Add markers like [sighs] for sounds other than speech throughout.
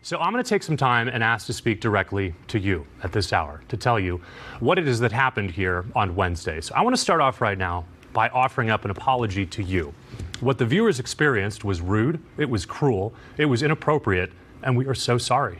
So I'm going to take some time and ask to speak directly to you at this hour to tell you what it is that happened here on Wednesday. So I want to start off right now by offering up an apology to you. What the viewers experienced was rude, it was cruel, it was inappropriate, and we are so sorry.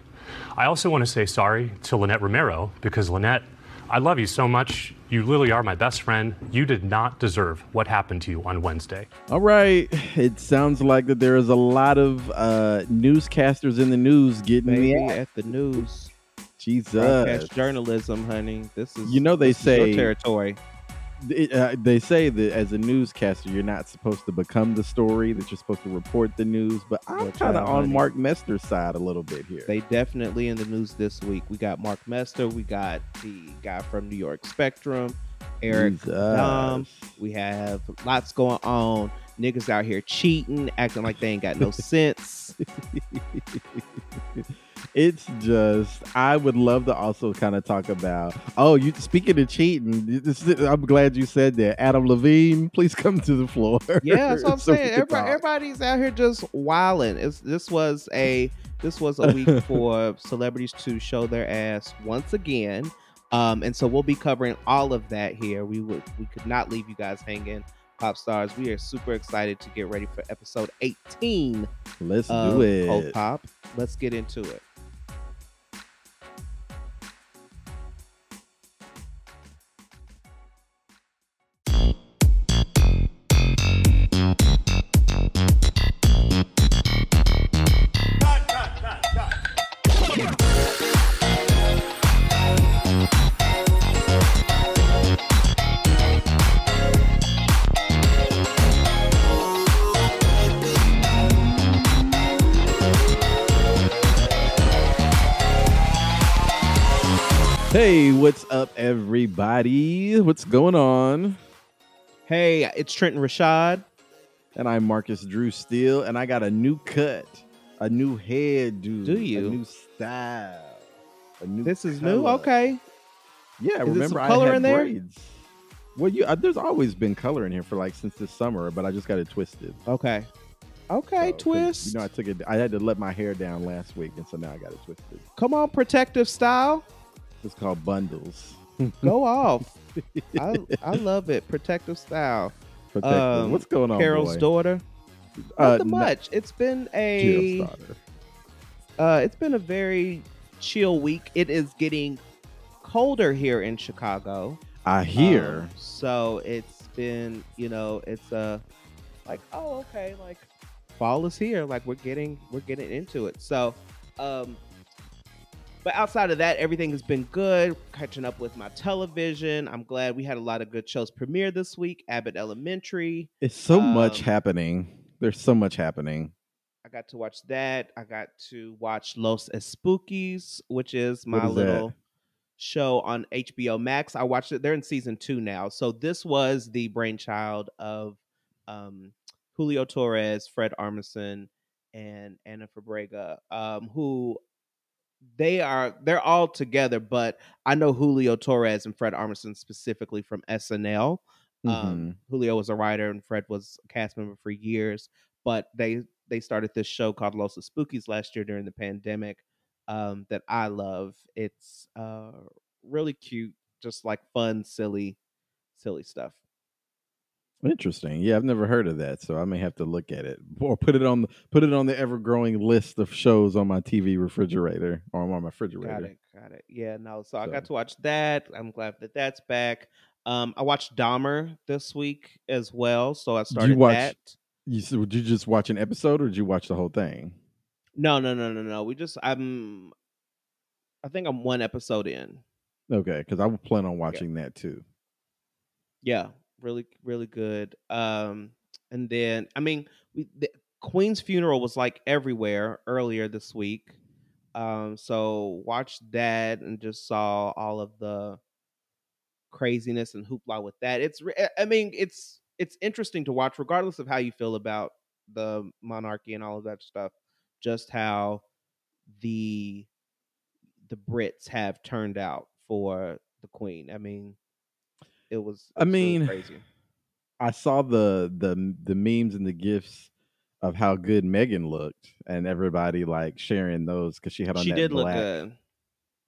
I also want to say sorry to Lynette Romero because Lynette, I love you so much. You literally are my best friend. You did not deserve what happened to you on Wednesday. All right. It sounds like that there is a lot of uh, newscasters in the news getting Baby the at the news. Jesus. Broadcast journalism, honey. This is You know they this is your say- territory. It, uh, they say that as a newscaster, you're not supposed to become the story, that you're supposed to report the news. But I'm kind of on honey. Mark Mester's side a little bit here. They definitely in the news this week. We got Mark Mester. We got the guy from New York Spectrum, Eric Dom. We have lots going on. Niggas out here cheating, acting like they ain't got no [laughs] sense. [laughs] it's just I would love to also kind of talk about. Oh, you speaking of cheating, this I'm glad you said that. Adam Levine, [laughs] please come to the floor. Yeah, that's what [laughs] I'm so saying. Everybody, everybody's out here just wilding. It's, this was a this was a week [laughs] for celebrities to show their ass once again. Um, and so we'll be covering all of that here. We would we could not leave you guys hanging. Pop stars, we are super excited to get ready for episode 18 Let's of do it. Cold Pop. Let's get into it. Hey, what's up, everybody? What's going on? Hey, it's Trenton Rashad. And I'm Marcus Drew Steele, and I got a new cut, a new hairdo, Do you? a new style, a new. This is new. Okay. Yeah, some remember I color had in there? braids. Well, you uh, there's always been color in here for like since this summer, but I just got it twisted. Okay. Okay, So, twist. You know, I took it. I had to let my hair down last week, and so now I got it twisted. Come on, protective style. It's called bundles. [laughs] Go off. I, I [laughs] love it. Protective style. Protective. Um, What's going on, Carol's boy? daughter. Uh, Nothing no- much. It's been a uh, it's been a very chill week. It is getting colder here in Chicago. I hear. Um, so it's been, you know, it's uh like, oh, okay, like fall is here. Like we're getting we're getting into it. So um but outside of that, everything has been good. Catching up with my television. I'm glad we had a lot of good shows premiere this week. Abbott Elementary. It's so much um, happening. There's so much happening. I got to watch that. I got to watch Los Espookies, which is my is that? little show on HBO Max. I watched it. They're in season two now. So this was the brainchild of um, Julio Torres, Fred Armisen, and Ana Fabrega, um, who they are they're all together, but I know Julio Torres and Fred Armisen specifically from SNL. Mhm. Um, Julio was a writer and Fred was a cast member for years, but they they started this show called Los Spookies last year during the pandemic um, that I love. It's uh, really cute, just like fun, silly, silly stuff. Interesting. Yeah, I've never heard of that, so I may have to look at it or put it on the put it on the ever growing list of shows on my TV refrigerator or on my refrigerator. Got it, got it. Yeah, no. So, I got to watch that. I'm glad that that's back. Um, I watched Dahmer this week as well, so I started you watch- that. You did you just watch an episode or did you watch the whole thing? No, no, no, no, no. We just I'm. I think I'm one episode in. Okay, because I will plan on watching that too. Yeah, really, really good. Um, and then I mean, we the Queen's funeral was like everywhere earlier this week. Um, so watched that and just saw all of the craziness and hoopla with that. It's, I mean, it's it's interesting to watch, regardless of how you feel about the monarchy and all of that stuff. Just how the the Brits have turned out for the Queen. I mean, it was. I it really mean, crazy. I saw the the the memes and the gifs of how good Meghan looked, and everybody like sharing those because she had on She that did look black good.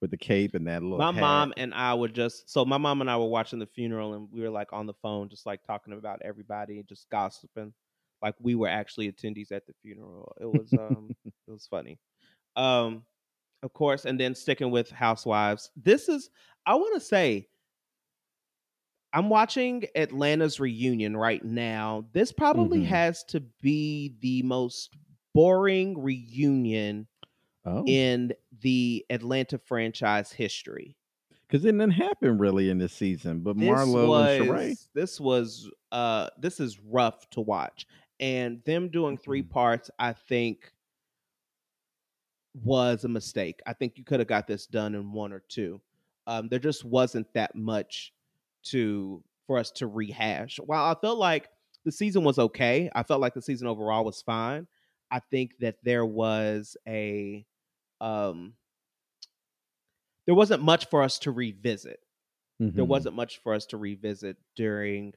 with the cape and that little. My hat. mom and I were just so my mom and I were watching the funeral and we were like on the phone, just like talking about everybody, just gossiping, like we were actually attendees at the funeral. It was um, [laughs] it was funny. Um, of course, and then sticking with Housewives. This is I want to say. I'm watching Atlanta's reunion right now. This probably Mhm. has to be the most boring reunion Oh, in the Atlanta franchise history. because it didn't happen really in this season. But this Marlo was and Sheree. this was uh this is rough to watch and them doing three Mhm. parts i think was a mistake i think you could have got this done in one or two um there just wasn't that much to for us to rehash while i felt like the season was okay i felt like the season overall was fine i think that there was a um there wasn't much for us to revisit there Mhm. wasn't much for us to revisit during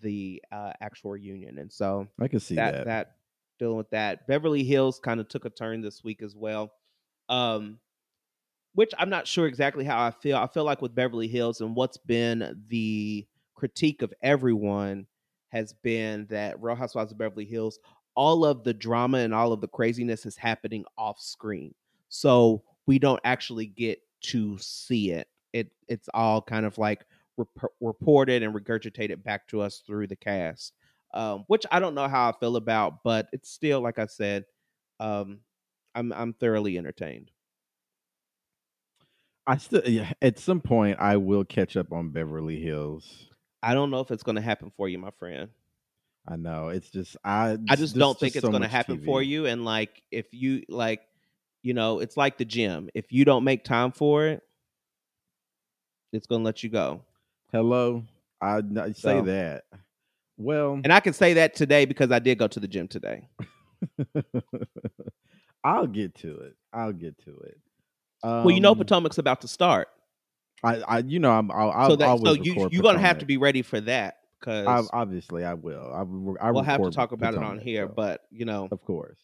the uh, actual reunion, and so I can see that, that. that dealing with that. Beverly Hills kind of took a turn this week as well, um, which I'm not sure exactly how I feel. I feel like with Beverly Hills and what's been the critique of everyone has been that Real Housewives of Beverly Hills, all of the drama and all of the craziness is happening off screen, so we don't actually get to see it. It it's all kind of like rep- reported and regurgitated back to us through the cast um, which I don't know how I feel about, but it's still like I said, um, I'm I'm thoroughly entertained. I still, yeah, at some point, I will catch up on Beverly Hills. I don't know if it's going to happen for you, my friend. I know it's just I. I just don't think it's so going to happen for you. And like, if you like, you know, it's like the gym. If you don't make time for it, it's going to let you go. Hello, I say So- that. Well, And I can say that today because I did go to the gym today. [laughs] I'll get to it. I'll get to it. Well, you know, Um, Potomac's about to start, I, I, you know, I'm. I'll, I'll so that so you you're going to have to be ready for that because I, obviously, I will. I, will- I we'll have to talk about it on here. so, But you know, of course.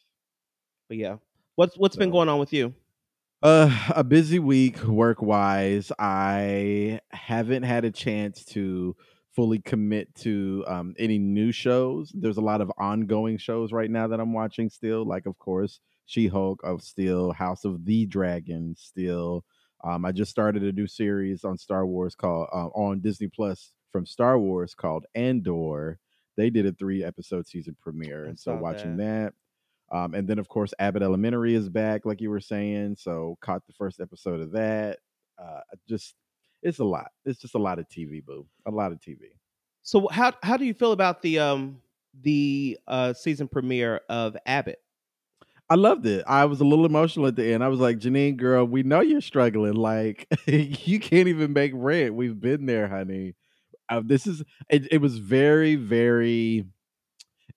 but yeah, what's what's been going on with you? Uh, a busy week work wise. I haven't had a chance to fully commit to um, any new shows. There's a lot of ongoing shows right now that I'm watching still, like of course She Hulk of still House of the Dragon still. Um, I just started a new series on Star Wars called uh, on Disney Plus from Star Wars called Andor. They did a three episode season premiere, I and so watching that. Um, and then of course Abbott Elementary is back, like you were saying. So caught the first episode of that. Uh, just it's a lot. It's just a lot of TV, boo. A lot of TV. So how how do you feel about the um the uh season premiere of Abbott? I loved it. I was a little emotional at the end. I was like, Janine, girl, we know you're struggling. Like [laughs] you can't even make rent. We've been there, honey. Uh, this is it, it was very, very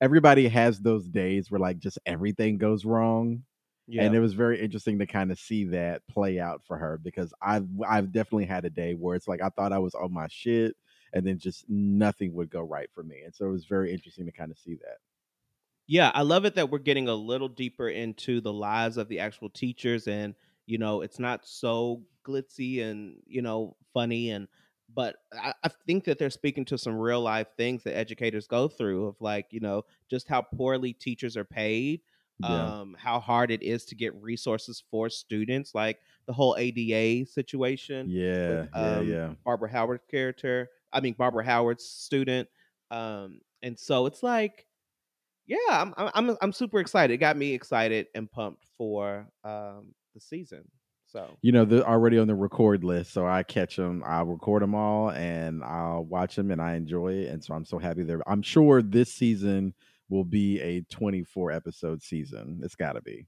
everybody has those days where like just everything goes wrong. Yeah. and it was very interesting to kind of see that play out for her because I've I've definitely had a day where it's like I thought I was on my shit and then just nothing would go right for me, and so it was very interesting to kind of see that. Yeah, I love it that we're getting a little deeper into the lives of the actual teachers and you know, it's not so glitzy and, you know, funny and but I, I think that they're speaking to some real life things that educators go through of like, you know, just how poorly teachers are paid, Yeah, um, how hard it is to get resources for students, like the whole ADA situation. yeah, with, yeah, um, yeah. Barbara Howard's character. I mean Barbara Howard's student. Um, and so it's like, yeah, I'm I'm I'm, super excited. It got me excited and pumped for um the season. So You know, they're already on the record list, so I catch them. I'll record them all, and I'll watch them, and I enjoy it. And so I'm so happy there. I'm sure this season will be a 24 episode season. It's got to be.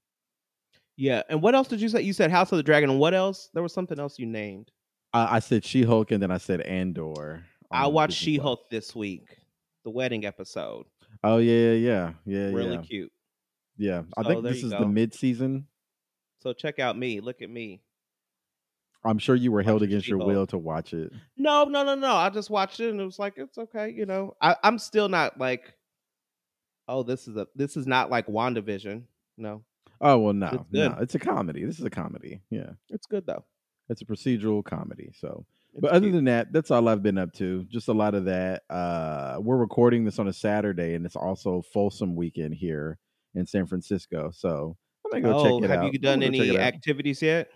yeah. And what else did you say? You said House of the Dragon. And what else? There was something else you named. I, I said She Hulk, and then I said Andor. I watched She Hulk this week, the wedding episode. Oh yeah, yeah, yeah, yeah, really yeah. cute. Yeah, I So think this is go. the mid season. So check out me. Look at me. I'm sure you were held against your will to watch it. No, no, no, no. I just watched it and it was like it's okay. You know, I, I'm still not like Oh, this is a this is not like WandaVision. No, Oh well, no, It's no, it's a comedy. This is a comedy. Yeah, it's good though. it's a procedural comedy. So, It's but other cute. than that, that's all I've been up to. Just a lot of that. Uh, we're recording this on a Saturday, and it's also Folsom weekend here in San Francisco. So I'm gonna go oh, check it have out. Have you done I'm gonna go check any activities yet?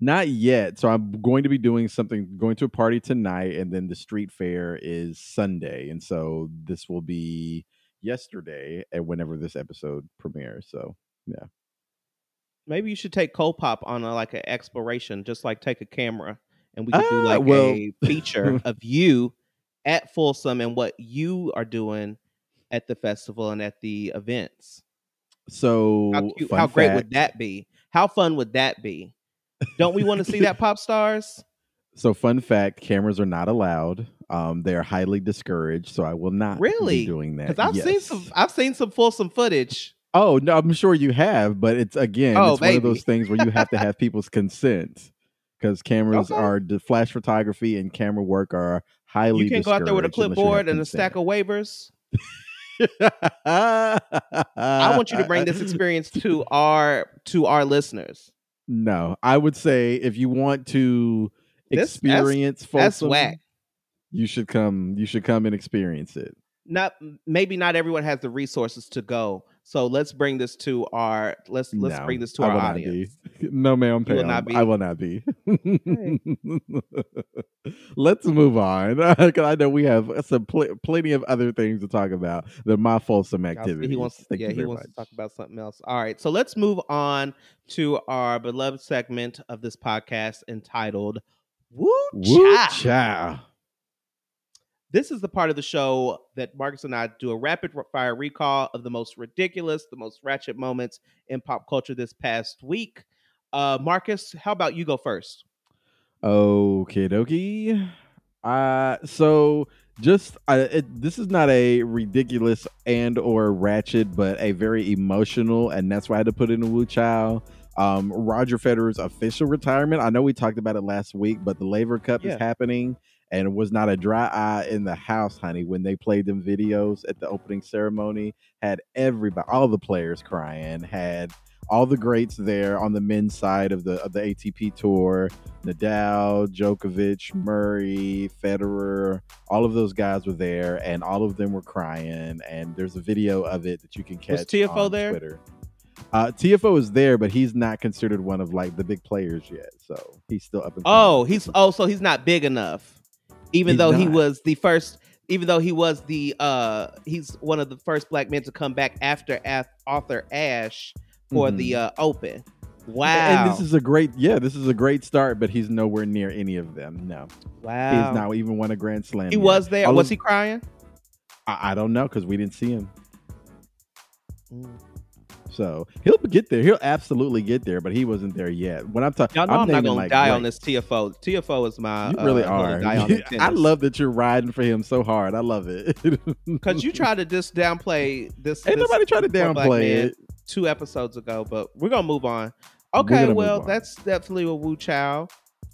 Not yet. So I'm going to be doing something, going to a party tonight, and then the street fair is Sunday, and so this will be yesterday, and whenever this episode premieres. So yeah. Maybe you should take Copop on a, like an exploration, just like take a camera and we could do Ah, like well- a feature [laughs] of you at Folsom and what you are doing at the festival and at the events. so How, cute, how great would that be? How fun would that be? Don't we want to see that [laughs] pop stars? So fun fact: cameras are not allowed. Um, they are highly discouraged. So I will not Really? be doing that. Because I've seen some I've seen some Folsom footage. Oh no, I'm sure you have, but it's again, Oh, it's one of those things where you have to have [laughs] people's consent because cameras Okay. are the flash photography and camera work are highly. You can't go out there with a discouraged unless you have clipboard and a stack of waivers. I want you to bring this experience to [laughs] our to our listeners. No, I would say if you want to This- that's- experience That's Folsom, whack. you should come. You should come and experience it. not maybe not everyone has the resources to go. So let's bring this to our let's let's No, bring this to I our audience. [laughs] No, ma'am, You will not be? I will not be. [laughs] Let's move on [laughs] because I know we have some pl- plenty of other things to talk about than my Folsom I'll. He wants, Thank yeah, he wants to talk about something else. All right, so let's move on to our beloved segment of this podcast entitled "Woo Woo Cha." cha. This is the part of the show that Marcus and I do a rapid fire recall of the most ridiculous, the most ratchet moments in pop culture this past week. Uh, Marcus, how about you go first? Okay, dokie. Uh, so just uh, it, this is not a ridiculous and or ratchet, but a very emotional, and that's why I had to put in a Wu Chow. Um, Roger Federer's official retirement. I know we talked about it last week, but the Laver Cup Yeah. is happening, and it was not a dry eye in the house, honey. When they played them videos at the opening ceremony, had everybody, all the players crying, had all the greats there on the men's side of the of the ATP tour. Nadal, Djokovic, Murray, Federer, all of those guys were there, and all of them were crying. And there's a video of it that you can catch. Was Tiafoe on there? Twitter. Uh, Tiafoe is there, but he's not considered one of like the big players yet, so he's still up. And Oh, he's oh, so he's not big enough. Even He's though he was the first, even though he was the uh, he's one of the first black men to come back after Ath- Arthur Ashe for the uh, Open. Wow, And this is a great, yeah, this is a great start, but he's nowhere near any of them. No, wow. he's not even won a Grand Slam. He yet. was there. All was of- he crying? I, I don't know because we didn't see him. Mm. So he'll get there. He'll absolutely get there, but he wasn't there yet. When I'm talking, Y'all know I'm, not gonna like, die on this Tiafoe. Tiafoe is my You really uh, are. [laughs] I love that you're riding for him so hard. I love it. [laughs] because you tried to just downplay this. Ain't this nobody try to downplay it. two episodes ago, but we're gonna move on. Okay, well, on. that's definitely a Wu Chow.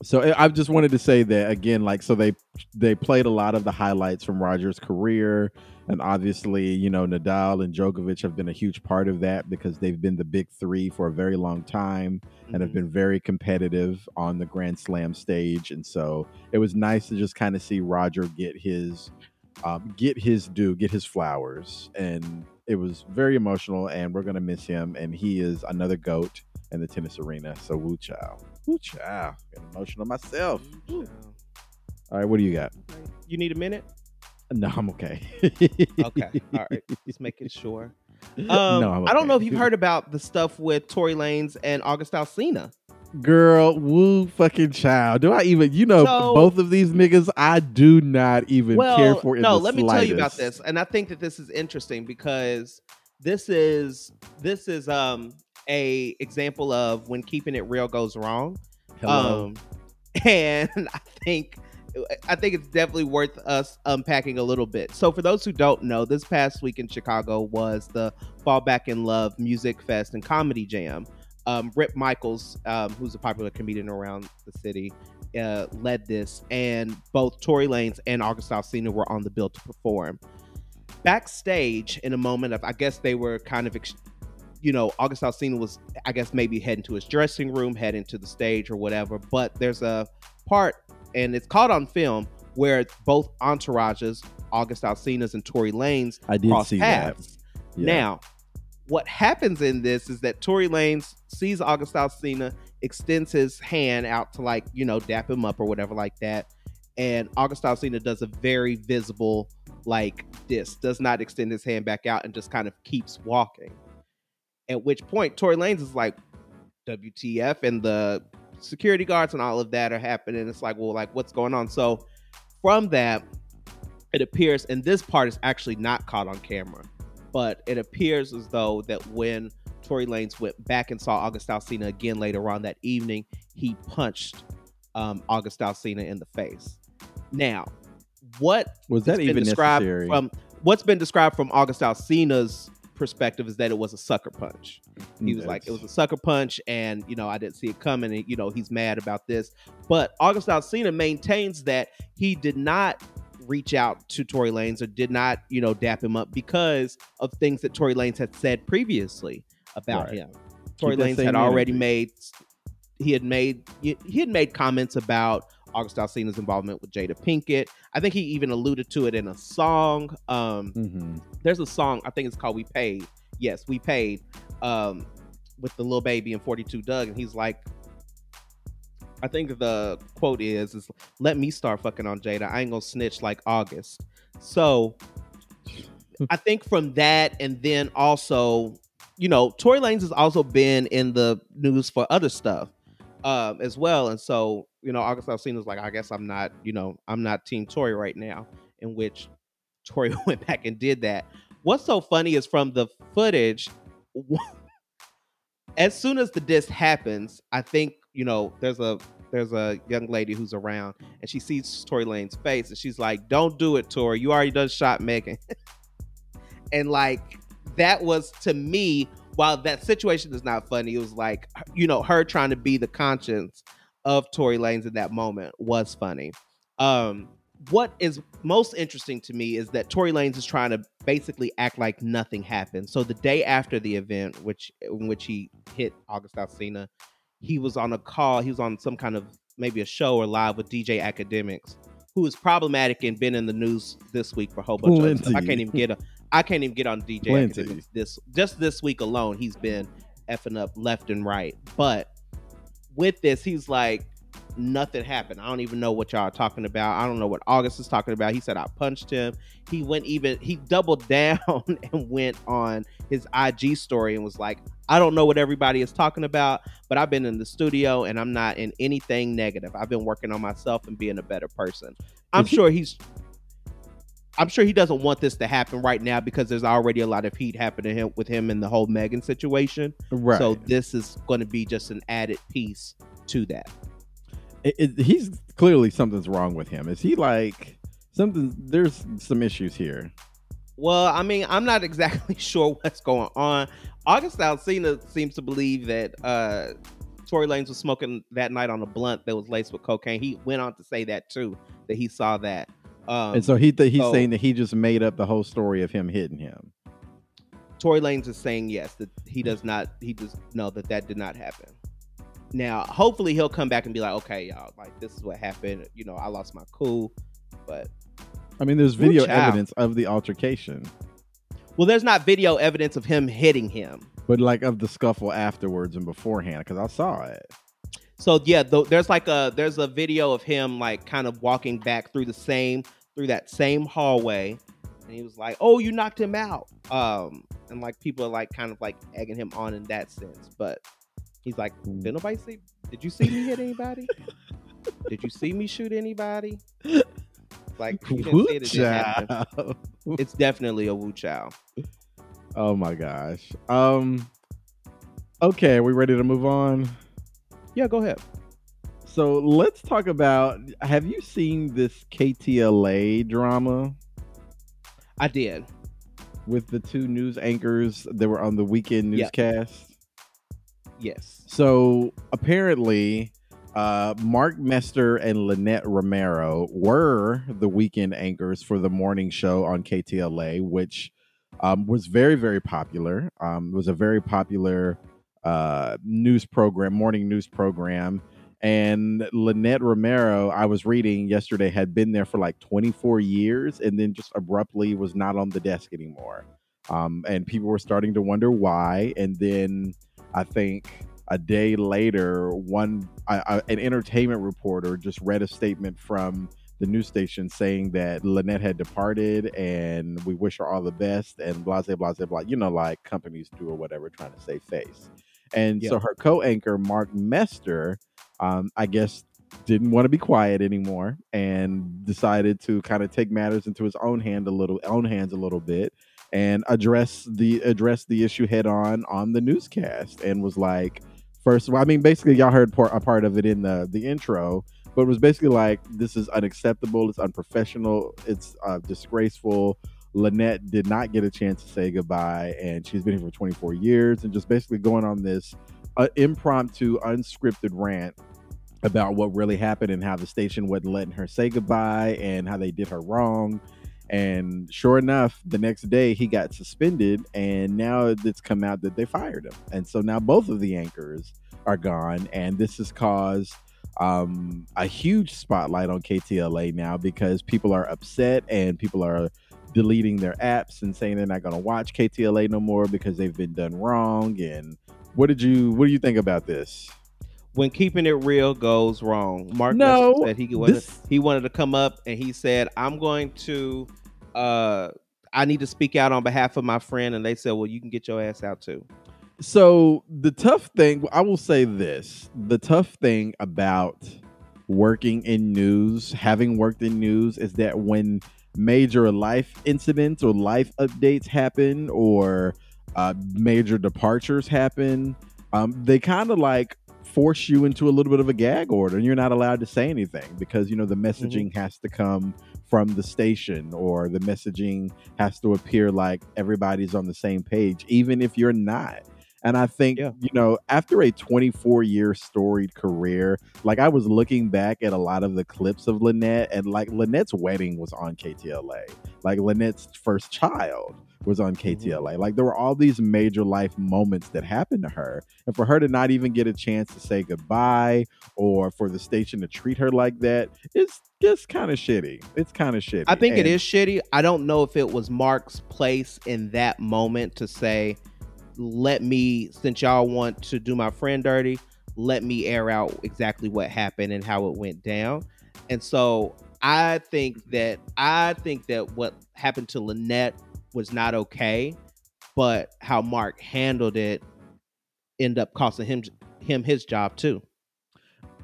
So I just wanted to say that again, like so they they played a lot of the highlights from Roger's career, and obviously you know Nadal and Djokovic have been a huge part of that because they've been the big three for a very long time and have Mhm. been very competitive on the Grand Slam stage, and so it was nice to just kind of see Roger get his um, get his due, get his flowers, and it was very emotional. And we're gonna miss him, and he is another goat in the tennis arena. So Wu Chow, Wu Chow, getting emotional myself. All right, what do you got? You need a minute? [laughs] No, I'm okay. Okay, all right. Just making sure. [laughs] Um, no, I'm I don't know if you've heard about the stuff with Tory Lanez and August Alsina. Girl, woo fucking child. Do I even, you know, So- both of these niggas, I do not even well, care for. No, let me tell you about this, and I think that this is interesting because this is this is um a example of when keeping it real goes wrong. Hello. Um, [laughs] and I think I think it's definitely worth us unpacking a little bit. So, for those who don't know, this past week in Chicago was the Fall Back in Love Music Fest and Comedy Jam. Um, Rip Michaels, um, who's a popular comedian around the city, uh, led this, and both Tory Lanez and August Alsina were on the bill to perform. backstage in a moment of I guess they were kind of ex- you know, August Alsina was I guess maybe heading to his dressing room, heading to the stage or whatever, but there's a part and it's caught on film where both entourages, August Alsina's and Tory Lanez, I did cross see that. paths. Yeah. Now, what happens in this is that Tory Lanez sees August Alsina, extends his hand out to like, you know, dap him up or whatever like that. And August Alsina does a very visible like this, does not extend his hand back out and just kind of keeps walking. At which point Tory Lanez is like, WTF, and the security guards and all of that are happening. It's like, well, like what's going on? So from that, it appears, and this part is actually not caught on camera, but it appears as though that when Tory Lanez went back and saw August Alsina again later on that evening, he punched um, August Alsina in the face. Now, what Was that even described necessary? from what's been described from August Alsina's perspective is that it was a sucker punch. He was like, it was a sucker punch, and you know, I didn't see it coming, and you know, he's mad about this. But August Alsina maintains that he did not reach out to Tory Lanez or did not, you know, dap him up because of things that Tory Lanez had said previously about Right. him. Tory Lanez had already energy. made he had made he had made comments about August Alsina's involvement with Jada Pinkett. I think he even alluded to it in a song. Um, Mhm. there's a song I think it's called "We Paid." Yes, we paid. Um, with the Lil Baby and 42 Dugg, and he's like, I think the quote is, "Is let me start fucking on Jada. I ain't gonna snitch like August." So, I think from that, and then also, you know, Tory Lanez has also been in the news for other stuff um, as well, and so you know, August Alsina's like, I guess I'm not, you know, I'm not Team Tory right now. In which Tory [laughs] went back and did that. What's so funny is from the footage, [laughs] as soon as the disc happens, I think you know there's a there's a young lady who's around and she sees Tory Lanez face and she's like, "Don't do it, Tory. You already done shot Megan." [laughs] and like that was to me, while that situation is not funny, it was like you know her trying to be the conscience of Tory Lanez in that moment was funny. Um, what is most interesting to me is that Tory Lanez is trying to basically act like nothing happened. So the day after the event, which in which he hit August Alsina, he was on a call. He was on some kind of maybe a show or live with DJ Akademiks, who is problematic and been in the news this week for a whole bunch of stuff. I can't even get a, I can't even get on DJ Plenty. Akademiks this just this week alone. He's been effing up left and right. But with this, he's like, nothing happened. I don't even know what y'all are talking about. I don't know what August is talking about. He said I punched him. He went even he doubled [laughs] down and went on his IG story and was like, I don't know what everybody is talking about, but I've been in the studio and I'm not in anything negative. I've been working on myself and being a better person. I'm sure he's I'm sure he doesn't want this to happen right now because there's already a lot of heat happening him with him in the whole Megan situation. Right. So this is going to be just an added piece to that. It- it- he's clearly something's wrong with him. Is he like something? There's some issues here. Well, I mean, I'm not [laughs] exactly sure what's going on. August Alsina seems to believe that uh Tory Lanez was smoking that night on a blunt that was laced with cocaine. He went on to say that too, that he saw that. Um, and so he th- he's so- saying that he just made up the whole story of him hitting him. Tory Lanez is saying yes that he does not. He does know that that did not happen. Now, hopefully, he'll come back and be like, "Okay, y'all, like this is what happened. You know, I lost my cool." But I mean, there's video evidence of the altercation, well, there's not video evidence of him hitting him. but like of the scuffle afterwards and beforehand, because I saw it. So yeah, th- there's like a there's a video of him like kind of walking back through the same through that same hallway, and he was like, "Oh, you knocked him out," um, and like people are like kind of like egging him on in that sense, but he's like, "Did nobody see? Did you see me hit anybody? Did you see me shoot anybody?" Like [laughs] you didn't see it, it didn't. It's definitely a Wu Chow. Oh my gosh. Um. Okay, are we ready to move on? Yeah, go ahead. So let's talk about. Have you seen this KTLA drama I did. with the two news anchors that were on the weekend newscast? Yes. So apparently, uh, Mark Mester and Lynette Romero were the weekend anchors for the morning show on KTLA, which um, was very, very popular. Um, it was a very popular uh, news program, morning news program. And Lynette Romero, I was reading yesterday, had been there for like 24 years and then just abruptly was not on the desk anymore. Um, and people were starting to wonder why. And then I think a day later, one an entertainment reporter just read a statement from the news station saying that Lynette had departed and we wish her all the best and blah blah blah blah. You know, like companies do or whatever, trying to save face. And so her co-anchor Mark Mester, um, I guess, didn't want to be quiet anymore and decided to kind of take matters into his own hand a little, own hands a little bit, and address the address the issue head on on the newscast and was like first of all, I mean, basically, y'all heard part, a part of it in the the intro, but it was basically like this is unacceptable, it's unprofessional, it's uh, disgraceful. Lynette did not get a chance to say goodbye, and she's been here for 24 years, and just basically going on this uh, impromptu, unscripted rant about what really happened and how the station wasn't letting her say goodbye and how they did her wrong. And sure enough, the next day he got suspended, and now it's come out that they fired him. And so now both of the anchors are gone, and this has caused um, a huge spotlight on KTLA now because people are upset and people are deleting their apps and saying they're not going to watch KTLA no more because they've been done wrong. And what did you what do you think about this? when keeping it real goes wrong. Mark no, said he wanted this... he wanted to come up and he said, "I'm going to, uh, I need to speak out on behalf of my friend." And they said, "Well, you can get your ass out too." So the tough thing, I will say this: the tough thing about working in news, having worked in news, is that when major life incidents or life updates happen or uh, major departures happen, um, they kind of like force you into a little bit of a gag order and you're not allowed to say anything because you know the messaging mm-hmm. has to come from the station or the messaging has to appear like everybody's on the same page even if you're not and I think, yeah. you know, after a 24 year storied career, like I was looking back at a lot of the clips of Lynette, and like Lynette's wedding was on KTLA. Like Lynette's first child was on KTLA. Mm-hmm. Like there were all these major life moments that happened to her. And for her to not even get a chance to say goodbye or for the station to treat her like that, it's just kind of shitty. It's kind of shitty. I think and- it is shitty. I don't know if it was Mark's place in that moment to say, let me, since y'all want to do my friend dirty, let me air out exactly what happened and how it went down. And so I think that I think that what happened to Lynette was not okay, but how Mark handled it ended up costing him him his job too.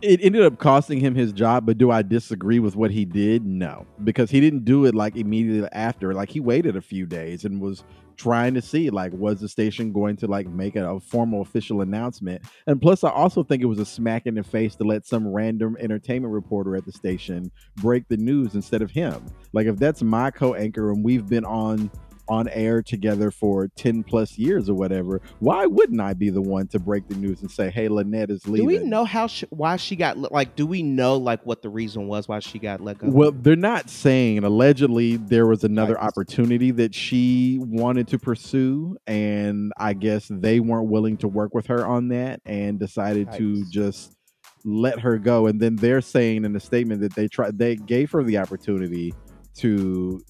It ended up costing him his job, but do I disagree with what he did? No, because he didn't do it like immediately after. Like he waited a few days and was trying to see like was the station going to like make a, a, formal official announcement and plus i also think it was a smack in the face to let some random entertainment reporter at the station break the news instead of him like if that's my co-anchor and we've been on on air together for 10 plus years or whatever why wouldn't i be the one to break the news and say hey lynette is leaving do we know how she, why she got like do we know like what the reason was why she got let go well they're not saying allegedly there was another right. opportunity that she wanted to pursue and i guess they weren't willing to work with her on that and decided right. to just let her go and then they're saying in the statement that they tried they gave her the opportunity to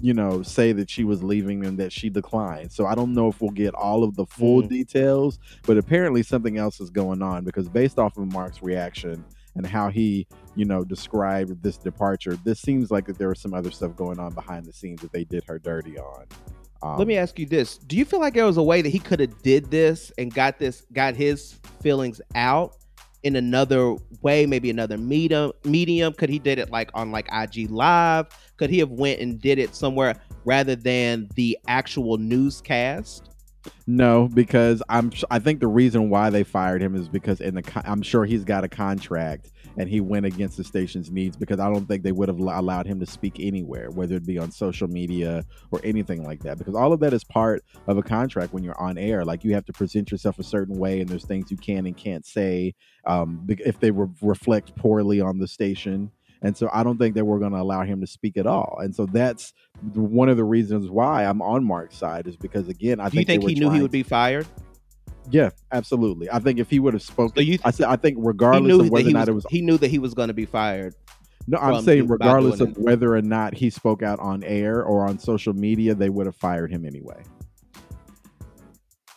you know, say that she was leaving and that she declined. So I don't know if we'll get all of the full mm. details, but apparently something else is going on because based off of Mark's reaction and how he, you know, described this departure, this seems like that there was some other stuff going on behind the scenes that they did her dirty on. Um, Let me ask you this: Do you feel like there was a way that he could have did this and got this, got his feelings out in another way, maybe another medium? Medium? Could he did it like on like IG Live? Could he have went and did it somewhere rather than the actual newscast? No, because I'm. I think the reason why they fired him is because in the. I'm sure he's got a contract and he went against the station's needs because I don't think they would have allowed him to speak anywhere, whether it be on social media or anything like that. Because all of that is part of a contract when you're on air. Like you have to present yourself a certain way, and there's things you can and can't say um, if they re- reflect poorly on the station. And so I don't think that we're going to allow him to speak at all. And so that's one of the reasons why I'm on Mark's side is because again, I Do you think, think he knew he would be fired? Yeah, absolutely. I think if he would have spoken, So you I said I think regardless of whether he or was, not it was he knew that he was going to be fired. no, I'm saying regardless of whether or not he spoke out on air or on social media, they would have fired him anyway.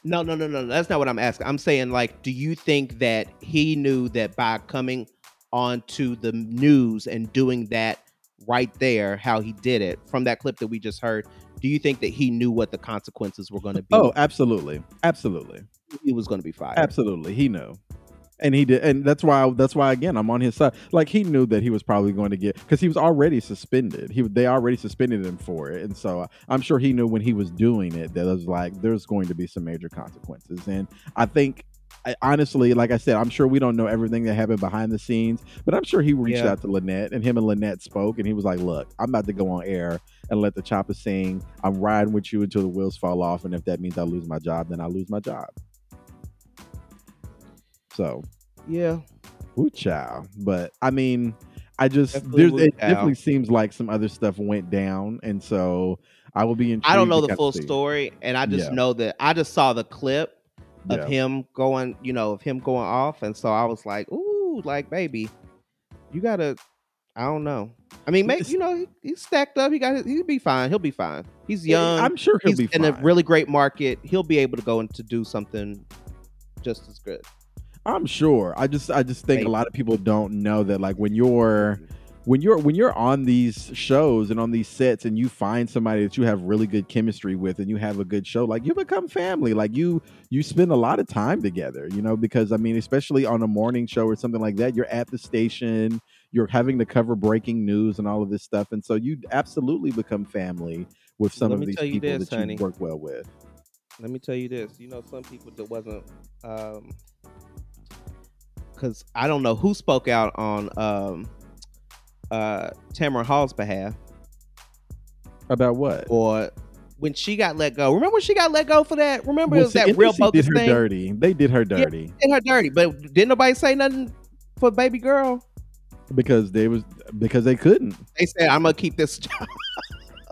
No, no, no, no. That's not what I'm asking. I'm saying, like, do you think that he knew that by coming onto the news and doing that right there, how he did it from that clip that we just heard, do you think that he knew what the consequences were going to be? Oh, absolutely, absolutely, he was going to be fired. absolutely. He knew, and he did, and that's why that's why again I'm on his side. Like he knew that he was probably going to get because he was already suspended. He they already suspended him for it, and so I'm sure he knew when he was doing it that it was like there's going to be some major consequences. And I think. I, honestly, like I said, I'm sure we don't know everything that happened behind the scenes, but I'm sure he reached Yeah. out to Lynette and him and Lynette spoke, and he was like, "Look, I'm about to go on air and let the chopper sing. I'm riding with you until the wheels fall off, and if that means I lose my job, then I lose my job." So, Yeah. Woo chow. But I mean, I just Definitely it definitely seems like some other stuff went down, and so I will be. I don't know the full see. story, and I just Yeah. know that I just saw the clip of Yeah. him going, you know, of him going off, and so I was like, ooh, like baby, you gotta. I don't know. I mean, maybe you know he, he's stacked up. He got. his- He'll be fine. He'll be fine. He's young. I'm sure he'll he's be in fine. a really great market. He'll be able to go and to do something just as good. I'm sure. I just I just think Maybe. a lot of people don't know that like when you're mm-hmm. When you're when you're on these shows and on these sets and you find somebody that you have really good chemistry with and you have a good show like you become family like you you spend a lot of time together you know because i mean especially on a morning show or something like that you're at the station you're having to cover breaking news and all of this stuff and so you absolutely become family with some Let of these people this, that honey. you work well with Let me tell you this. You know, some people that wasn't, um, because I don't know who spoke out on um, uh, Tamron Hall's behalf about what or when she got let go. Remember when she got let go for that? Remember Well, it was see, that real bogus did her thing? dirty they did her dirty Did her dirty, but didn't nobody say nothing for baby girl? because they was because they couldn't They said, "I'm gonna keep this job."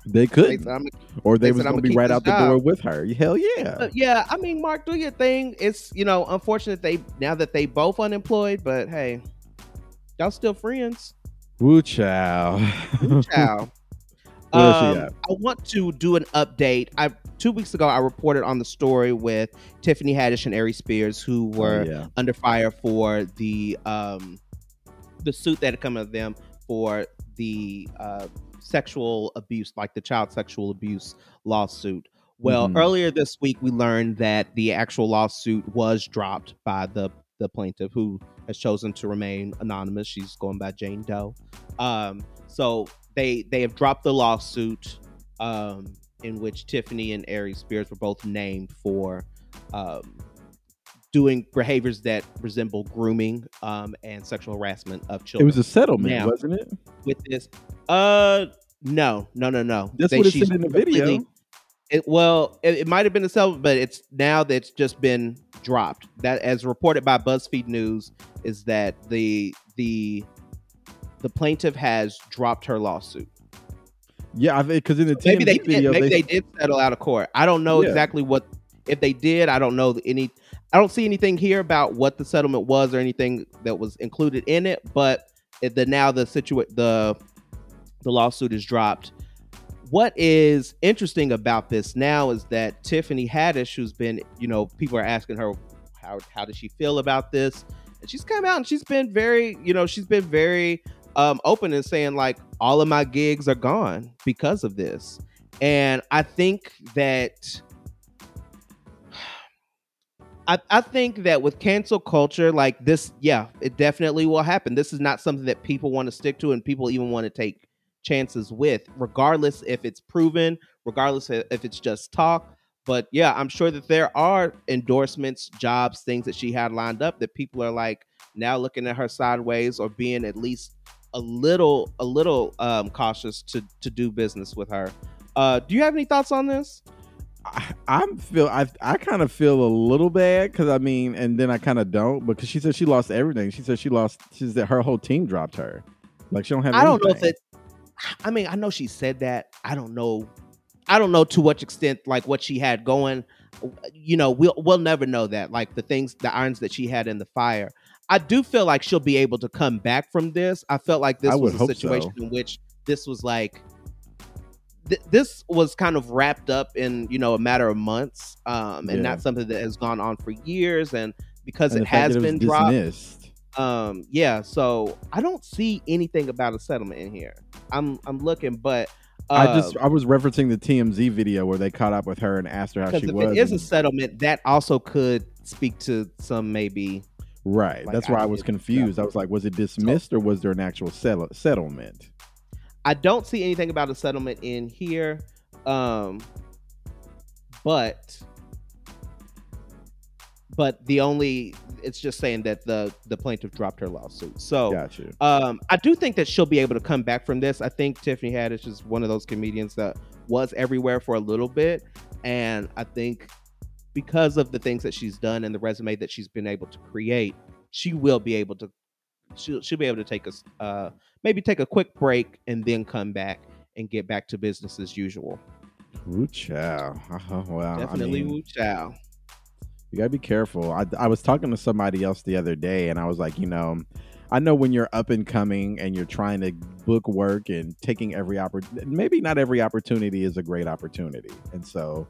they They couldn't said, or they, they was going "I'ma be right out the door with her. Hell yeah. Uh, yeah, I mean, Mark, do your thing. It's you know unfortunate they now that they both unemployed, but hey, y'all still friends. Woo chow. [laughs] Else you Um. I want to do an update. I two weeks ago I reported on the story with Tiffany Haddish and Aries Spears, who were Oh, yeah. under fire for the um the suit that had come of them for the uh, sexual abuse, like the child sexual abuse lawsuit. Well, Mhm. earlier this week we learned that the actual lawsuit was dropped by the the plaintiff who has chosen to remain anonymous. She's going by Jane Doe. Um, so they they have dropped the lawsuit um, in which Tiffany and Aries Spears were both named for um, doing behaviors that resemble grooming um, and sexual harassment of children. It was a settlement, Now- wasn't it? with this. Uh, no, no, no, no. That's They- what it said in the video. It, well, it, it might have been a settlement, but it's now that's just been dropped. That, as reported by BuzzFeed News, is that the the the plaintiff has dropped her lawsuit. Yeah, because in the TMZ Maybe they did. Maybe they, they did settle out of court. I don't know Yeah. exactly what. If they did, I don't know any. I don't see anything here about what the settlement was or anything that was included in it. But the now the situa- the the lawsuit is dropped. What is interesting about this now is that Tiffany Haddish, who's been, you know, people are asking her how how does she feel about this, and she's come out and she's been very, you know, she's been very um, open and saying like all of my gigs are gone because of this, and I think that. I, I think that with cancel culture like this, yeah, it definitely will happen. This is not something that people want to stick to and people even want to take chances with, regardless if it's proven, regardless if it's just talk. but yeah, I'm sure that there are endorsements, jobs, things that she had lined up that people are like now looking at her sideways or being at least a little a little um, cautious to to do business with her. Uh, do you have any thoughts on this? I, I'm feel I I kind of feel a little bad because I mean, and then I kind of don't because she said she lost everything. She said she lost. She said her whole team dropped her. Like she don't have. I don't know if anything. it. I mean, I know she said that. I don't know. I don't know to what extent, like what she had going. You know, we'll we'll never know that. Like the things, the irons that she had in the fire. I do feel like she'll be able to come back from this. I felt like this I was a situation so. in which this was like. th- This was kind of wrapped up in you know a matter of months, um, and Yeah. not something that has gone on for years. And because And it has been dropped, dismissed. Um yeah so i don't see anything about a settlement in here i'm i'm looking but uh, I just I was referencing the TMZ video where they caught up with her and asked her how she if was. it is a settlement that also could speak to some maybe right. like, That's why I was ideas and confused. I was like, was it dismissed or was there an actual settle- settlement? i don't see anything about a settlement in here um but but the only it's just saying that the the plaintiff dropped her lawsuit so Got you. Um, I do think that she'll be able to come back from this. I think Tiffany Haddish is one of those comedians that was everywhere for a little bit, and I think because of the things that she's done and the resume that she's been able to create, she will be able to. She'll, she'll be able to take us, uh, maybe take a quick break and then come back and get back to business as usual. Child. [laughs] Oh, well, Definitely, I mean, Wu Chow. You gotta be careful. I, I was talking to somebody else the other day, and I was like, you know, I know when you're up and coming and you're trying to book work and taking every opportunity, maybe not every opportunity is a great opportunity, and so